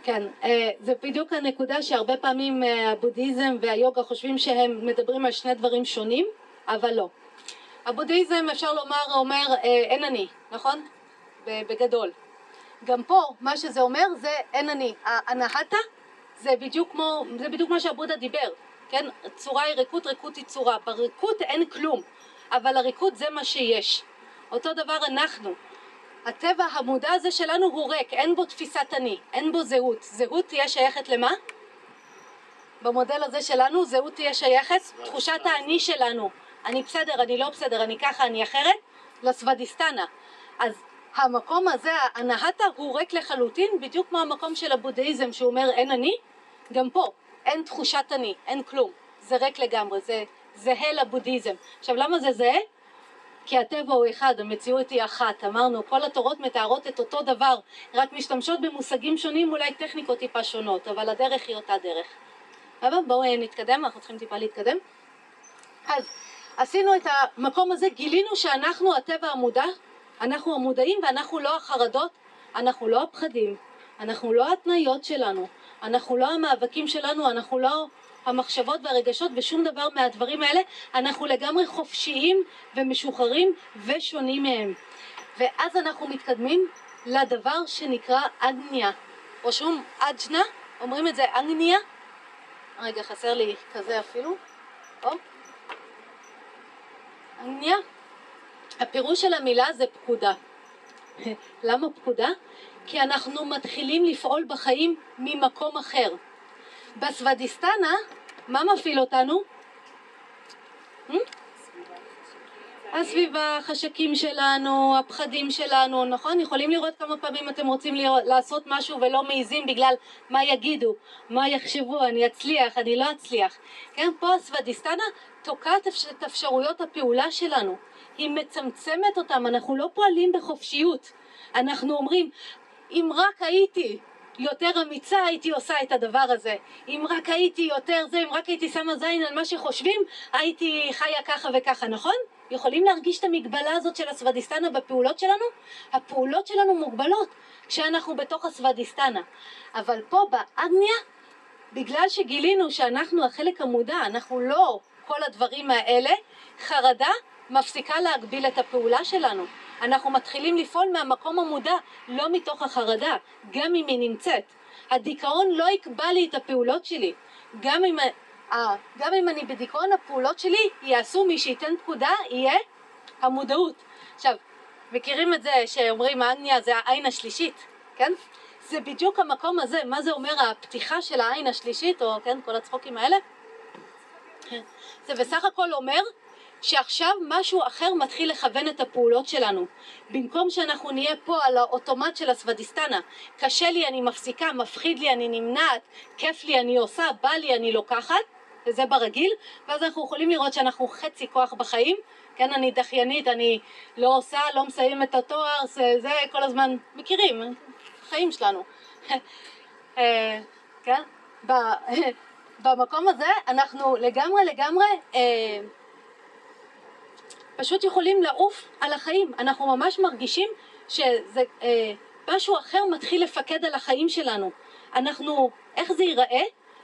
כן, אה, זה בדיוק הנקודה שהרבה פעמים אה, הבודהיזם והיוגה חושבים שהם מדברים על שני דברים שונים, אבל לא. הבודהיזם אפשר לומר אומר אה, אין אני, נכון? בגדול. גם פה מה שזה אומר זה אין אני. האנהטה זה בדיוק כמו, זה בדיוק מה שהבודה דיבר, כן? צורה היא ריקות, ריקות היא צורה. בריקות אין כלום, אבל הריקות זה מה שיש. אותו דבר אנחנו. הטבע המודע הזה שלנו הוא ריק, אין בו תפיסת אני, אין בו זהות. זהות תהיה שייכת למה? במודל הזה שלנו זהות תהיה שייכת, תחושת האני שלנו אני בסדר, אני לא בסדר, אני ככה, אני אחרת, לסוודיסטנה. אז המקום הזה, הנהטה, הוא ריק לחלוטין, בדיוק כמו המקום של הבודהיזם שהוא אומר אין אני, גם פה אין תחושת אני, אין כלום, זה ריק לגמרי, זה זהה לבודהיזם. עכשיו למה זה זהה? כי הטבע הוא אחד, המציאות היא אחת, אמרנו כל התורות מתארות את אותו דבר, רק משתמשות במושגים שונים, אולי טכניקות טיפה שונות, אבל הדרך היא אותה דרך. אבל בואו נתקדם, אנחנו צריכים טיפה להתקדם. אז עשינו את המקום הזה, גילינו שאנחנו הטבע המודע, אנחנו המודעים ואנחנו לא החרדות, אנחנו לא הפחדים, אנחנו לא ההתניות שלנו, אנחנו לא המאבקים שלנו, אנחנו לא המחשבות והרגשות ושום דבר מהדברים האלה, אנחנו לגמרי חופשיים ומשוחררים ושונים מהם. ואז אנחנו מתקדמים לדבר שנקרא אגניה, או שום אג'נה, אומרים את זה אגניה, רגע חסר לי כזה אפילו, או, אגניה, הפירוש של המילה זה פקודה. למה פקודה? כי אנחנו מתחילים לפעול בחיים ממקום אחר. בסוודיסטנה, מה מפעיל אותנו? Hmm? הסביבה, החשקים שלנו, הפחדים שלנו, נכון? יכולים לראות כמה פעמים אתם רוצים לראות, לעשות משהו ולא מעיזים בגלל מה יגידו, מה יחשבו, אני אצליח, אני לא אצליח. כן, פה הסוודיסטנה תוקעת את אפשרויות הפעולה שלנו. היא מצמצמת אותם, אנחנו לא פועלים בחופשיות. אנחנו אומרים, אם רק הייתי יותר אמיצה הייתי עושה את הדבר הזה. אם רק הייתי יותר זה, אם רק הייתי שמה זין על מה שחושבים, הייתי חיה ככה וככה, נכון? יכולים להרגיש את המגבלה הזאת של הסוודיסטנה בפעולות שלנו? הפעולות שלנו מוגבלות כשאנחנו בתוך הסוודיסטנה. אבל פה באגניה, בגלל שגילינו שאנחנו החלק המודע, אנחנו לא כל הדברים האלה, חרדה מפסיקה להגביל את הפעולה שלנו. אנחנו מתחילים לפעול מהמקום המודע, לא מתוך החרדה, גם אם היא נמצאת. הדיכאון לא יקבע לי את הפעולות שלי. גם אם, גם אם אני בדיכאון, הפעולות שלי יעשו מי שייתן פקודה, יהיה המודעות. עכשיו, מכירים את זה שאומרים האניה זה העין השלישית, כן? זה בדיוק המקום הזה, מה זה אומר הפתיחה של העין השלישית, או כן, כל הצחוקים האלה? זה בסך הכל אומר שעכשיו משהו אחר מתחיל לכוון את הפעולות שלנו. במקום שאנחנו נהיה פה על האוטומט של הסוודיסטנה, קשה לי אני מפסיקה, מפחיד לי אני נמנעת, כיף לי אני עושה, בא לי אני לוקחת, וזה ברגיל, ואז אנחנו יכולים לראות שאנחנו חצי כוח בחיים, כן אני דחיינית, אני לא עושה, לא מסיים את התואר, זה, זה כל הזמן, מכירים, חיים שלנו. אה, כן? במקום הזה אנחנו לגמרי לגמרי אה, פשוט יכולים לעוף על החיים. אנחנו ממש מרגישים שזה אה, משהו אחר מתחיל לפקד על החיים שלנו. אנחנו, איך זה ייראה?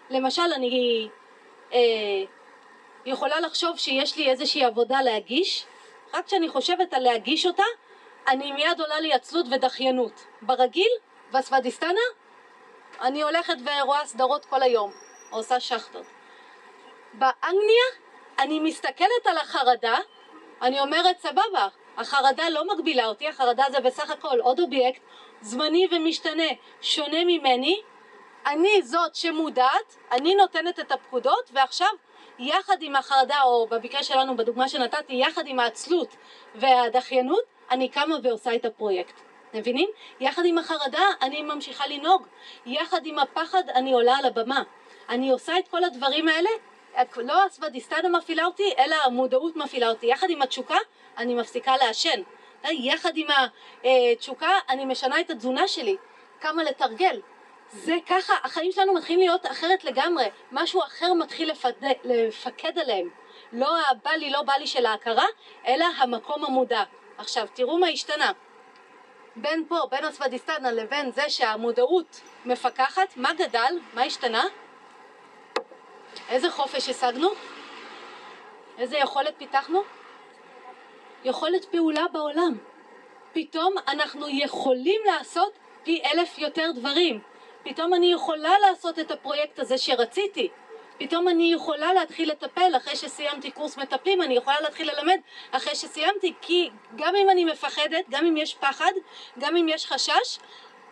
למשל, אני אה, יכולה לחשוב שיש לי איזושהי עבודה להגיש, רק כשאני חושבת על להגיש אותה, אני מיד עולה לי עצלות ודחיינות. ברגיל, בסוודיסטנה, אני הולכת ורואה סדרות כל היום, עושה שחטות. באנגליה, אני מסתכלת על החרדה אני אומרת סבבה, החרדה לא מגבילה אותי, החרדה זה בסך הכל עוד אובייקט זמני ומשתנה, שונה ממני, אני זאת שמודעת, אני נותנת את הפקודות ועכשיו יחד עם החרדה, או במקרה שלנו בדוגמה שנתתי, יחד עם העצלות והדחיינות, אני קמה ועושה את הפרויקט. מבינים? יחד עם החרדה אני ממשיכה לנהוג, יחד עם הפחד אני עולה על הבמה. אני עושה את כל הדברים האלה לא הסוודיסטנה מפעילה אותי, אלא המודעות מפעילה אותי. יחד עם התשוקה, אני מפסיקה לעשן. יחד עם התשוקה, אני משנה את התזונה שלי. כמה לתרגל. זה ככה, החיים שלנו מתחילים להיות אחרת לגמרי. משהו אחר מתחיל לפד... לפקד עליהם. לא הבא לי, לא בא לי של ההכרה, אלא המקום המודע. עכשיו, תראו מה השתנה. בין פה, בין הסוודיסטנה לבין זה שהמודעות מפקחת, מה גדל? מה השתנה? איזה חופש השגנו? איזה יכולת פיתחנו? יכולת פעולה בעולם. פתאום אנחנו יכולים לעשות פי אלף יותר דברים. פתאום אני יכולה לעשות את הפרויקט הזה שרציתי. פתאום אני יכולה להתחיל לטפל אחרי שסיימתי קורס מטפלים, אני יכולה להתחיל ללמד אחרי שסיימתי, כי גם אם אני מפחדת, גם אם יש פחד, גם אם יש חשש,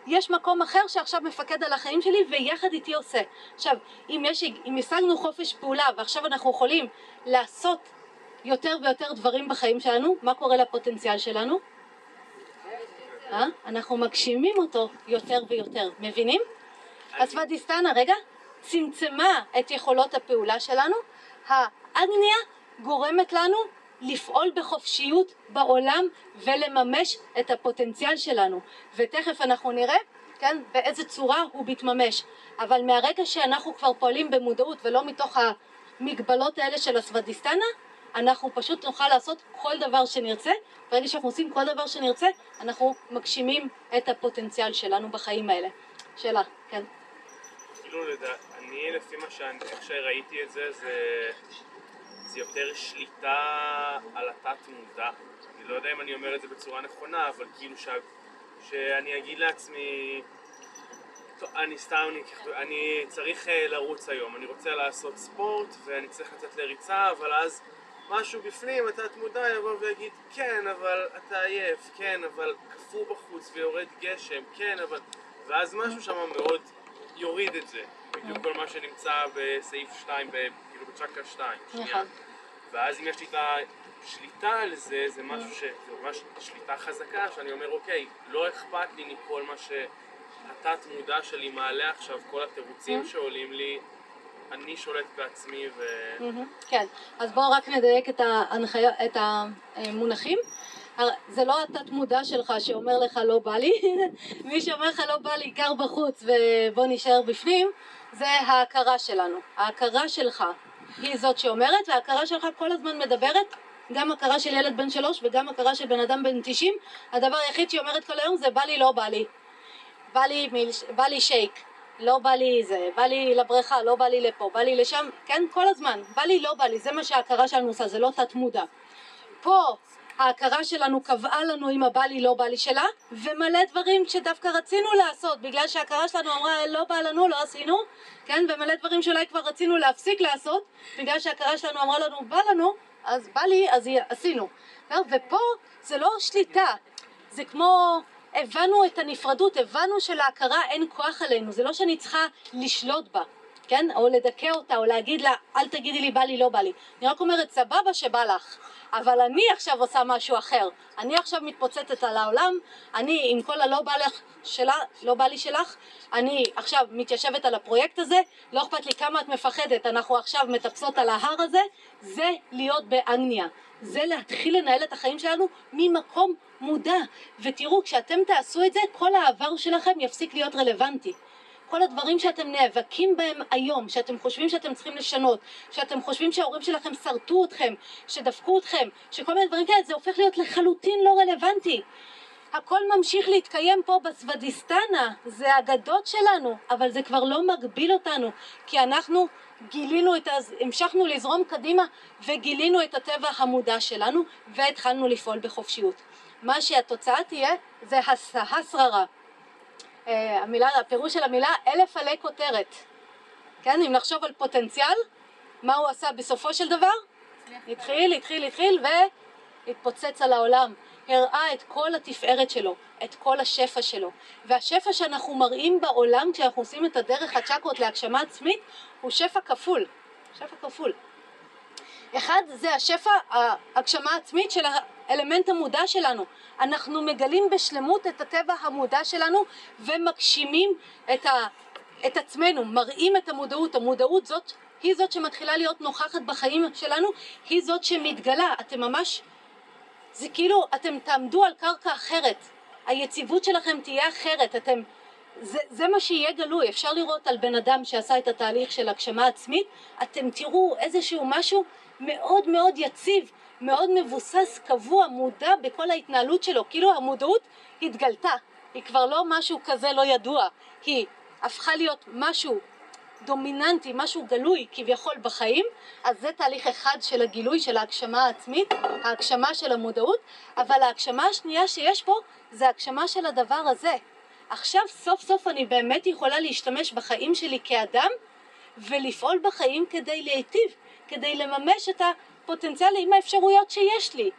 יש מקום אחר שעכשיו מפקד על החיים שלי ויחד איתי עושה. עכשיו, אם, יש, אם השגנו חופש פעולה ועכשיו אנחנו יכולים לעשות יותר ויותר דברים בחיים שלנו, מה קורה לפוטנציאל שלנו? אה? אנחנו מגשימים אותו יותר ויותר, מבינים? הסוודיסטנה, רגע, צמצמה את יכולות הפעולה שלנו, האגניה גורמת לנו לפעול בחופשיות בעולם ולממש את הפוטנציאל שלנו. ותכף אנחנו נראה כן באיזה צורה הוא מתממש. אבל מהרגע שאנחנו כבר פועלים במודעות ולא מתוך המגבלות האלה של הסוודיסטנה אנחנו פשוט נוכל לעשות כל דבר שנרצה. ברגע שאנחנו עושים כל דבר שנרצה אנחנו מגשימים את הפוטנציאל שלנו בחיים האלה. שאלה, כן? כאילו לדע... אני לפי מה שאני, איך שראיתי את זה, זה, זה יותר שליטה על התת מודע. אני לא יודע אם אני אומר את זה בצורה נכונה, אבל כאילו ש... שאני אגיד לעצמי, טוב, אני סתם, אני, אני צריך אה, לרוץ היום, אני רוצה לעשות ספורט ואני צריך לצאת לריצה, אבל אז משהו בפנים, התת מודע יבוא ויגיד, כן, אבל אתה עייף, כן, אבל קפוא בחוץ ויורד גשם, כן, אבל... ואז משהו שם מאוד יוריד את זה. בדיוק כל מה שנמצא בסעיף 2, כאילו בצ'קרה 2, שנייה. נכון. ואז אם יש לי את השליטה על זה, זה משהו ש... זה ממש שליטה חזקה, שאני אומר, אוקיי, לא אכפת לי מכל מה שהתת מודע שלי מעלה עכשיו, כל התירוצים שעולים לי, אני שולט בעצמי ו... כן, אז בואו רק נדייק את, ההנחיה, את המונחים. זה לא התת מודע שלך שאומר לך לא בא לי, מי שאומר לך לא בא לי גר בחוץ ובוא נשאר בפנים, זה ההכרה שלנו. ההכרה שלך היא זאת שאומרת, וההכרה שלך כל הזמן מדברת, גם הכרה של ילד בן שלוש וגם הכרה של בן אדם בן תשעים, הדבר היחיד שהיא אומרת כל היום זה בא לי לא בא לי. בא לי, מיל... בא לי שייק, לא בא לי זה, בא לי לבריכה, לא בא לי לפה, בא לי לשם, כן, כל הזמן, בא לי, לא בא לי, זה מה שההכרה שלנו עושה, זה לא תת מודע. פה ההכרה שלנו קבעה לנו אם הבא לי לא בא לי שלה, ומלא דברים שדווקא רצינו לעשות, בגלל שההכרה שלנו אמרה לא בא לנו, לא עשינו, כן, ומלא דברים שאולי כבר רצינו להפסיק לעשות, בגלל שההכרה שלנו אמרה לנו בא לנו, אז בא לי, אז עשינו. ופה זה לא שליטה, זה כמו הבנו את הנפרדות, הבנו שלהכרה אין כוח עלינו, זה לא שאני צריכה לשלוט בה, כן? או לדכא אותה, או להגיד לה, אל תגידי לי בא לי, לא בא לי. אני רק אומרת, סבבה שבא לך, אבל אני עכשיו עושה משהו אחר. אני עכשיו מתפוצצת על העולם, אני עם כל הלא בא לך שלה, לא בא לי שלך, אני עכשיו מתיישבת על הפרויקט הזה, לא אכפת לי כמה את מפחדת, אנחנו עכשיו מטפסות על ההר הזה, זה להיות באנגניה. זה להתחיל לנהל את החיים שלנו ממקום מודע. ותראו, כשאתם תעשו את זה, כל העבר שלכם יפסיק להיות רלוונטי. כל הדברים שאתם נאבקים בהם היום, שאתם חושבים שאתם צריכים לשנות, שאתם חושבים שההורים שלכם שרטו אתכם, שדפקו אתכם, שכל מיני דברים כאלה, זה הופך להיות לחלוטין לא רלוונטי. הכל ממשיך להתקיים פה בסוודיסטנה, זה האגדות שלנו, אבל זה כבר לא מגביל אותנו, כי אנחנו גילינו את ה... המשכנו לזרום קדימה וגילינו את הטבע המודע שלנו והתחלנו לפעול בחופשיות. מה שהתוצאה תהיה זה הסהסררה. אה, המילה, הפירוש של המילה אלף עלי כותרת. כן, אם נחשוב על פוטנציאל, מה הוא עשה בסופו של דבר? התחיל, התחיל, התחיל והתפוצץ על העולם. הראה את כל התפארת שלו, את כל השפע שלו. והשפע שאנחנו מראים בעולם כשאנחנו עושים את הדרך הצ'קרות להגשמה עצמית הוא שפע כפול. שפע כפול. אחד זה השפע, ההגשמה העצמית של האלמנט המודע שלנו. אנחנו מגלים בשלמות את הטבע המודע שלנו ומגשימים את, ה, את עצמנו, מראים את המודעות. המודעות זאת, היא זאת שמתחילה להיות נוכחת בחיים שלנו, היא זאת שמתגלה. אתם ממש, זה כאילו אתם תעמדו על קרקע אחרת. היציבות שלכם תהיה אחרת. אתם, זה, זה מה שיהיה גלוי. אפשר לראות על בן אדם שעשה את התהליך של הגשמה עצמית, אתם תראו איזשהו משהו מאוד מאוד יציב, מאוד מבוסס, קבוע, מודע בכל ההתנהלות שלו, כאילו המודעות התגלתה, היא כבר לא משהו כזה לא ידוע, היא הפכה להיות משהו דומיננטי, משהו גלוי כביכול בחיים, אז זה תהליך אחד של הגילוי של ההגשמה העצמית, ההגשמה של המודעות, אבל ההגשמה השנייה שיש פה זה ההגשמה של הדבר הזה. עכשיו סוף סוף אני באמת יכולה להשתמש בחיים שלי כאדם ולפעול בחיים כדי להיטיב, כדי לממש את הפוטנציאל עם האפשרויות שיש לי.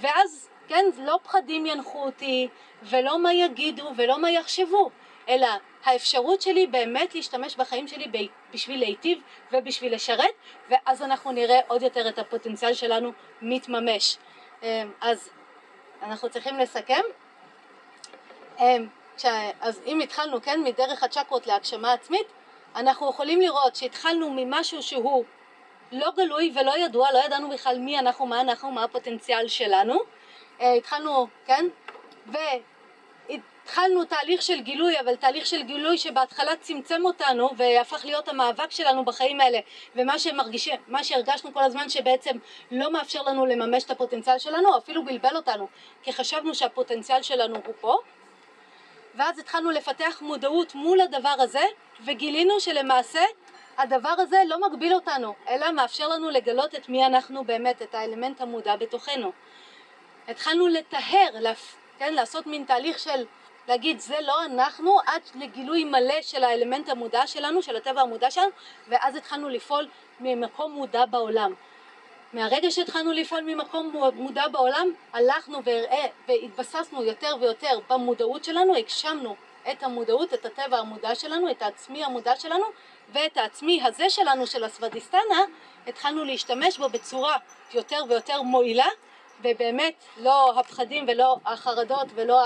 ואז, כן, לא פחדים ינחו אותי, ולא מה יגידו, ולא מה יחשבו, אלא האפשרות שלי באמת להשתמש בחיים שלי בשביל להיטיב ובשביל לשרת, ואז אנחנו נראה עוד יותר את הפוטנציאל שלנו מתממש. אה, אז אנחנו צריכים לסכם. כש- אז אם התחלנו, כן, מדרך הצ'קרות להגשמה עצמית, אנחנו יכולים לראות שהתחלנו ממשהו שהוא לא גלוי ולא ידוע, לא ידענו בכלל מי אנחנו, מה אנחנו, מה הפוטנציאל שלנו. אה, התחלנו, כן, והתחלנו תהליך של גילוי, אבל תהליך של גילוי שבהתחלה צמצם אותנו והפך להיות המאבק שלנו בחיים האלה, ומה שמרגישים, מה שהרגשנו כל הזמן שבעצם לא מאפשר לנו לממש את הפוטנציאל שלנו, אפילו בלבל אותנו, כי חשבנו שהפוטנציאל שלנו הוא פה. ואז התחלנו לפתח מודעות מול הדבר הזה, וגילינו שלמעשה הדבר הזה לא מגביל אותנו, אלא מאפשר לנו לגלות את מי אנחנו באמת, את האלמנט המודע בתוכנו. התחלנו לטהר, להפ... כן, לעשות מין תהליך של להגיד זה לא אנחנו עד לגילוי מלא של האלמנט המודע שלנו, של הטבע המודע שלנו, ואז התחלנו לפעול ממקום מודע בעולם. מהרגע שהתחלנו לפעול ממקום מודע בעולם, הלכנו והראה והתבססנו יותר ויותר במודעות שלנו, הגשמנו את המודעות, את הטבע המודע שלנו, את העצמי המודע שלנו, ואת העצמי הזה שלנו, של הסוודיסטנה, התחלנו להשתמש בו בצורה יותר ויותר מועילה, ובאמת לא הפחדים ולא החרדות ולא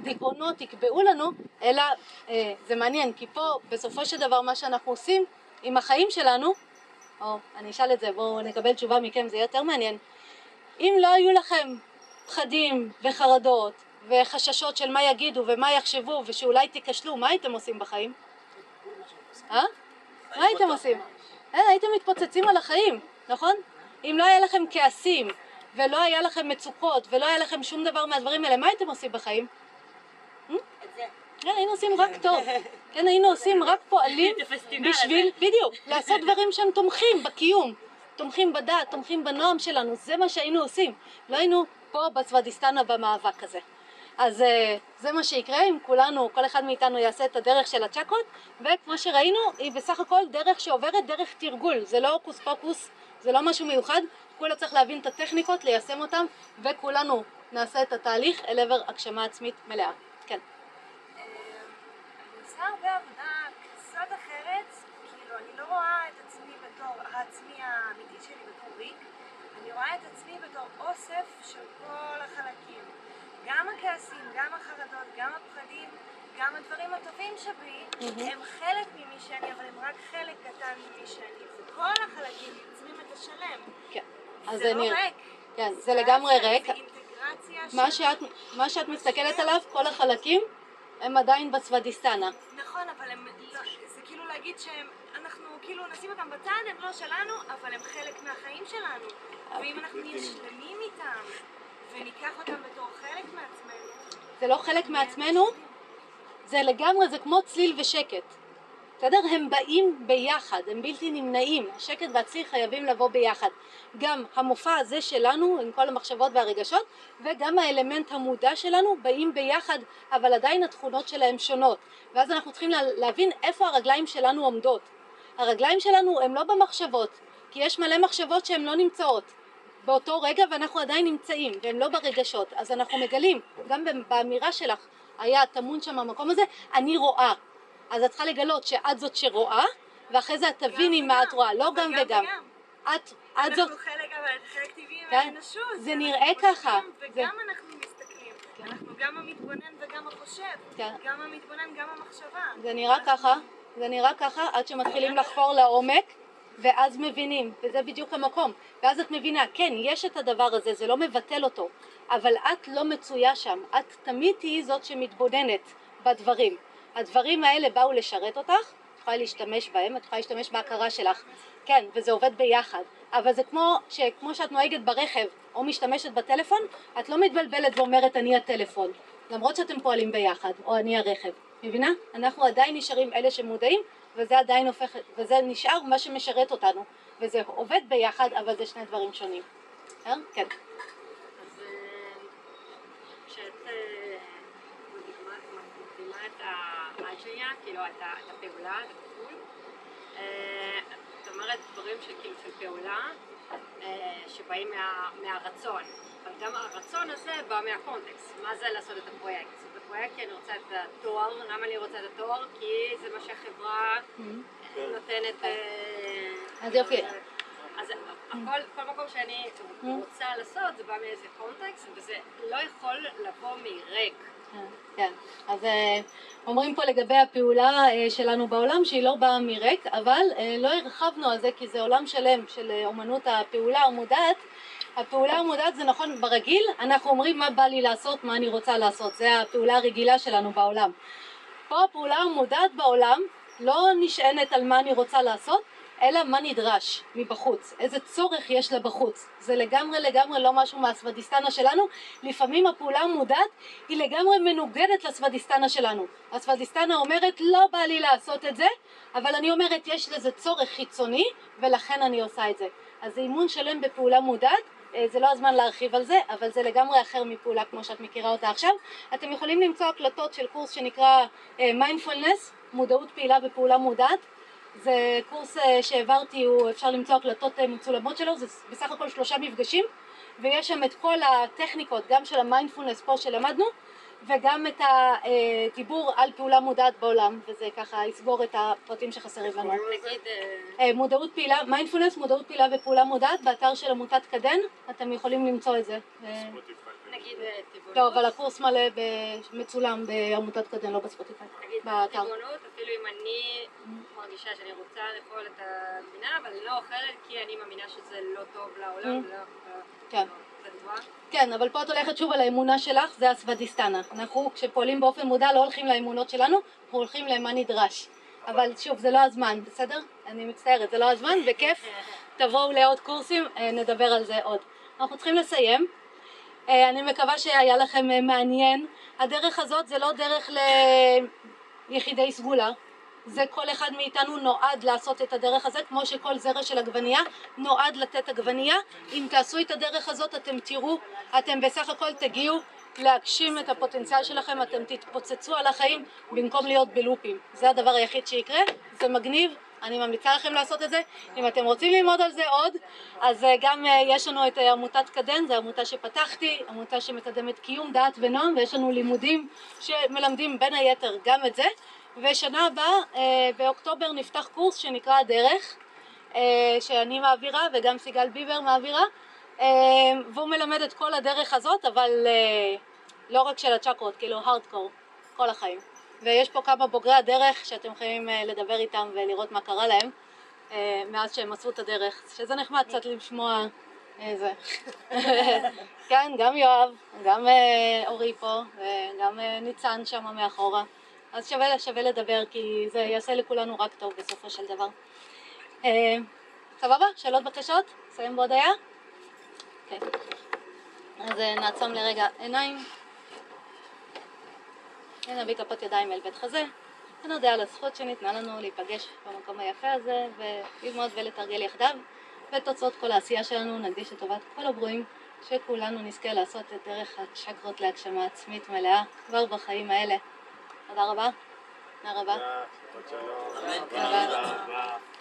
הדיכאונות יקבעו לנו, אלא אה, זה מעניין, כי פה בסופו של דבר מה שאנחנו עושים עם החיים שלנו, או אני אשאל את זה, בואו נקבל תשובה מכם, זה יהיה יותר מעניין. אם לא היו לכם פחדים וחרדות וחששות של מה יגידו ומה יחשבו ושאולי תיכשלו, מה הייתם עושים בחיים? אה? מה הייתם עושים? אה, הייתם מתפוצצים על החיים, נכון? אם לא היה לכם כעסים ולא היה לכם מצוקות ולא היה לכם שום דבר מהדברים האלה, מה הייתם עושים בחיים? כן, היינו עושים רק טוב. כן, היינו עושים רק פועלים בשביל, בדיוק, לעשות דברים שהם תומכים בקיום, תומכים בדת, תומכים בנועם שלנו, זה מה שהיינו עושים. לא היינו פה בסוודיסטנה במאבק הזה. אז אה, זה מה שיקרה אם כולנו, כל אחד מאיתנו יעשה את הדרך של הצ'קרות, וכמו שראינו, היא בסך הכל דרך שעוברת דרך תרגול, זה לא הוקוס פוקוס, זה לא משהו מיוחד, כולה צריך להבין את הטכניקות, ליישם אותן, וכולנו נעשה את התהליך אל עבר הגשמה עצמית מלאה. כן. אני עושה הרבה עבודה קצת אחרת, כאילו אני לא רואה את עצמי בתור העצמי האמיתי שלי בתור ריק, אני רואה את עצמי בתור אוסף של כל החלקים. גם הכעסים, גם החרדות, גם הפחדים, גם הדברים הטובים שבי, הם חלק ממי שאני, אבל הם רק חלק קטן ממי שאני. וכל החלקים יוצרים את השלם. כן. זה לא אני- ריק. כן, זה לגמרי זה ריק. אינטגרציה מה של- שאת, מה שאת מסתכלת עליו, כל החלקים, הם עדיין בסוודיסטנה. נכון, אבל הם לא, זה כאילו להגיד שהם, אנחנו כאילו נשים אותם בצד, הם לא שלנו, אבל הם חלק מהחיים שלנו. ואם אנחנו נהיה שלמים איתם, זה לא חלק מעצמנו, זה לגמרי, זה כמו צליל ושקט. בסדר? הם באים ביחד, הם בלתי נמנעים. שקט והצליל חייבים לבוא ביחד. גם המופע הזה שלנו, עם כל המחשבות והרגשות, וגם האלמנט המודע שלנו באים ביחד, אבל עדיין התכונות שלהם שונות. ואז אנחנו צריכים לה- להבין איפה הרגליים שלנו עומדות. הרגליים שלנו הם לא במחשבות, כי יש מלא מחשבות שהן לא נמצאות. באותו רגע ואנחנו עדיין נמצאים והם לא ברגשות אז אנחנו מגלים גם באמירה שלך היה טמון שם המקום הזה אני רואה אז את צריכה לגלות שאת זאת שרואה ואחרי זה את תביני מה. את רואה לא גם וגם את, את זאת אנחנו חלק, אבל חלק טבעי כן. מהאנושות. זה נראה ככה. זה- וגם אנחנו מסתכלים. אנחנו גם המתבונן וגם החושב. כן. גם המתבונן, גם המחשבה. זה נראה ככה זה נראה ככה עד שמתחילים לחפור לעומק ואז מבינים וזה בדיוק המקום. ואז את מבינה כן יש את הדבר הזה זה לא מבטל אותו אבל את לא מצויה שם. את תמיד תהיי זאת שמתבוננת בדברים. הדברים האלה באו לשרת אותך את יכולה להשתמש בהם את יכולה להשתמש בהכרה שלך. כן וזה עובד ביחד. אבל זה כמו, שכמו שאת נוהגת ברכב או משתמשת בטלפון את לא מתבלבלת ואומרת אני הטלפון למרות שאתם פועלים ביחד או אני הרכב מבינה? אנחנו עדיין נשארים אלה שמודעים וזה עדיין הופך, וזה נשאר מה שמשרת אותנו וזה עובד ביחד אבל זה שני דברים שונים אה? כן אז אה, כשאת אה, כאילו את הפעולה, את הטיפול, את אומרת דברים שכאילו של פעולה שבאים מה- מהרצון, אבל גם הרצון הזה בא מהקונטקסט, מה זה לעשות את הפרויקט? הפרויקט כי אני רוצה את התואר. למה אני רוצה את התואר? כי זה מה שהחברה נותנת... אה, אז יופי. אז הכל, כל מקום שאני רוצה לעשות זה בא מאיזה קונטקסט וזה לא יכול לבוא מריק. כן, אז אה, אומרים פה לגבי הפעולה אה, שלנו בעולם שהיא לא באה מריק, אבל לא הרחבנו על זה כי זה עולם שלם של אומנות הפעולה המודעת. הפעולה המודעת זה נכון ברגיל, אנחנו אומרים מה בא לי לעשות, מה אני רוצה לעשות, זה הפעולה הרגילה שלנו בעולם. פה הפעולה המודעת בעולם לא נשענת על מה אני רוצה לעשות, אלא מה נדרש מבחוץ, איזה צורך יש לה בחוץ. זה לגמרי לגמרי לא משהו מהסוודיסטנה שלנו, לפעמים הפעולה המודעת היא לגמרי מנוגדת לסוודיסטנה שלנו. הסוודיסטנה אומרת לא בא לי לעשות את זה, אבל אני אומרת יש לזה צורך חיצוני ולכן אני עושה את זה. אז זה אימון שלם בפעולה מודעת, זה לא הזמן להרחיב על זה, אבל זה לגמרי אחר מפעולה כמו שאת מכירה אותה עכשיו. אתם יכולים למצוא הקלטות של קורס שנקרא מיינדפולנס, מודעות פעילה בפעולה מודעת. זה קורס אה, שהעברתי, אפשר למצוא הקלטות אה, מצולמות שלו, זה בסך הכל שלושה מפגשים ויש שם את כל הטכניקות, גם של המיינדפולנס פה שלמדנו וגם את הדיבור על פעולה מודעת בעולם וזה ככה יסגור את הפרטים שחסרים לנו. אה, אה, מודעות פעילה, מיינדפולנס, מודעות פעילה ופעולה מודעת באתר של עמותת קדן, אתם יכולים למצוא את זה. אה, נגיד אה, טבעונות. לא, אבל הקורס מלא מצולם בעמותת קדן, לא ב Spotify, נגיד. טבעונות, אפילו אם אני מרגישה שאני רוצה לאכול את הגבינה, אבל אני לא אוכלת כי אני מאמינה שזה לא טוב לעולם, אממ. ולא... כן. כן, אבל פה את הולכת שוב על האמונה שלך, זה הסוודיסטנה. אנחנו כשפועלים באופן מודע לא הולכים לאמונות שלנו, אנחנו הולכים למה נדרש. אבל שוב, זה לא הזמן, בסדר? אני מצטערת, זה לא הזמן, בכיף. תבואו לעוד קורסים, אה, נדבר על זה עוד. אנחנו צריכים לסיים. אה, אני מקווה שהיה לכם אה, מעניין. הדרך הזאת זה לא דרך ליחידי סגולה. זה כל אחד מאיתנו נועד לעשות את הדרך הזאת, כמו שכל זרע של עגבנייה נועד לתת עגבנייה. אם תעשו את הדרך הזאת אתם תראו, אתם בסך הכל תגיעו להגשים את הפוטנציאל שלכם, אתם תתפוצצו על החיים במקום להיות בלופים. זה הדבר היחיד שיקרה, זה מגניב, אני ממליצה לכם לעשות את זה. אם אתם רוצים ללמוד על זה עוד, אז אה, גם אה, יש לנו את אה, עמותת קדן, זו עמותה שפתחתי, עמותה שמקדמת קיום, דעת ונועם, ויש לנו לימודים שמלמדים בין היתר גם את זה. ושנה הבאה, אה, באוקטובר, נפתח קורס שנקרא הדרך, אה, שאני מעבירה וגם סיגל ביבר מעבירה, אה, והוא מלמד את כל הדרך הזאת, אבל לא רק של הצ'קרות, כאילו הארדקור, כל החיים. ויש פה כמה בוגרי הדרך שאתם יכולים לדבר איתם ולראות מה קרה להם מאז שהם עשו את הדרך, שזה נחמד קצת לשמוע איזה. כן, גם יואב, גם אורי פה, וגם ניצן שם מאחורה. אז שווה, שווה לדבר כי זה יעשה לכולנו רק טוב בסופו של דבר. אה, סבבה? שאלות בקשות? נסיים בהודיה? כן. אז אה, נעצום לרגע עיניים. ונביא כפות ידיים אל בית חזה. ונודה על הזכות שניתנה לנו להיפגש במקום היפה הזה וללמוד ולתרגל יחדיו. ותוצאות כל העשייה שלנו נקדיש לטובת כל הברואים שכולנו נזכה לעשות את דרך הצ'קרות להגשמה עצמית מלאה כבר בחיים האלה. תודה רבה. תודה רבה.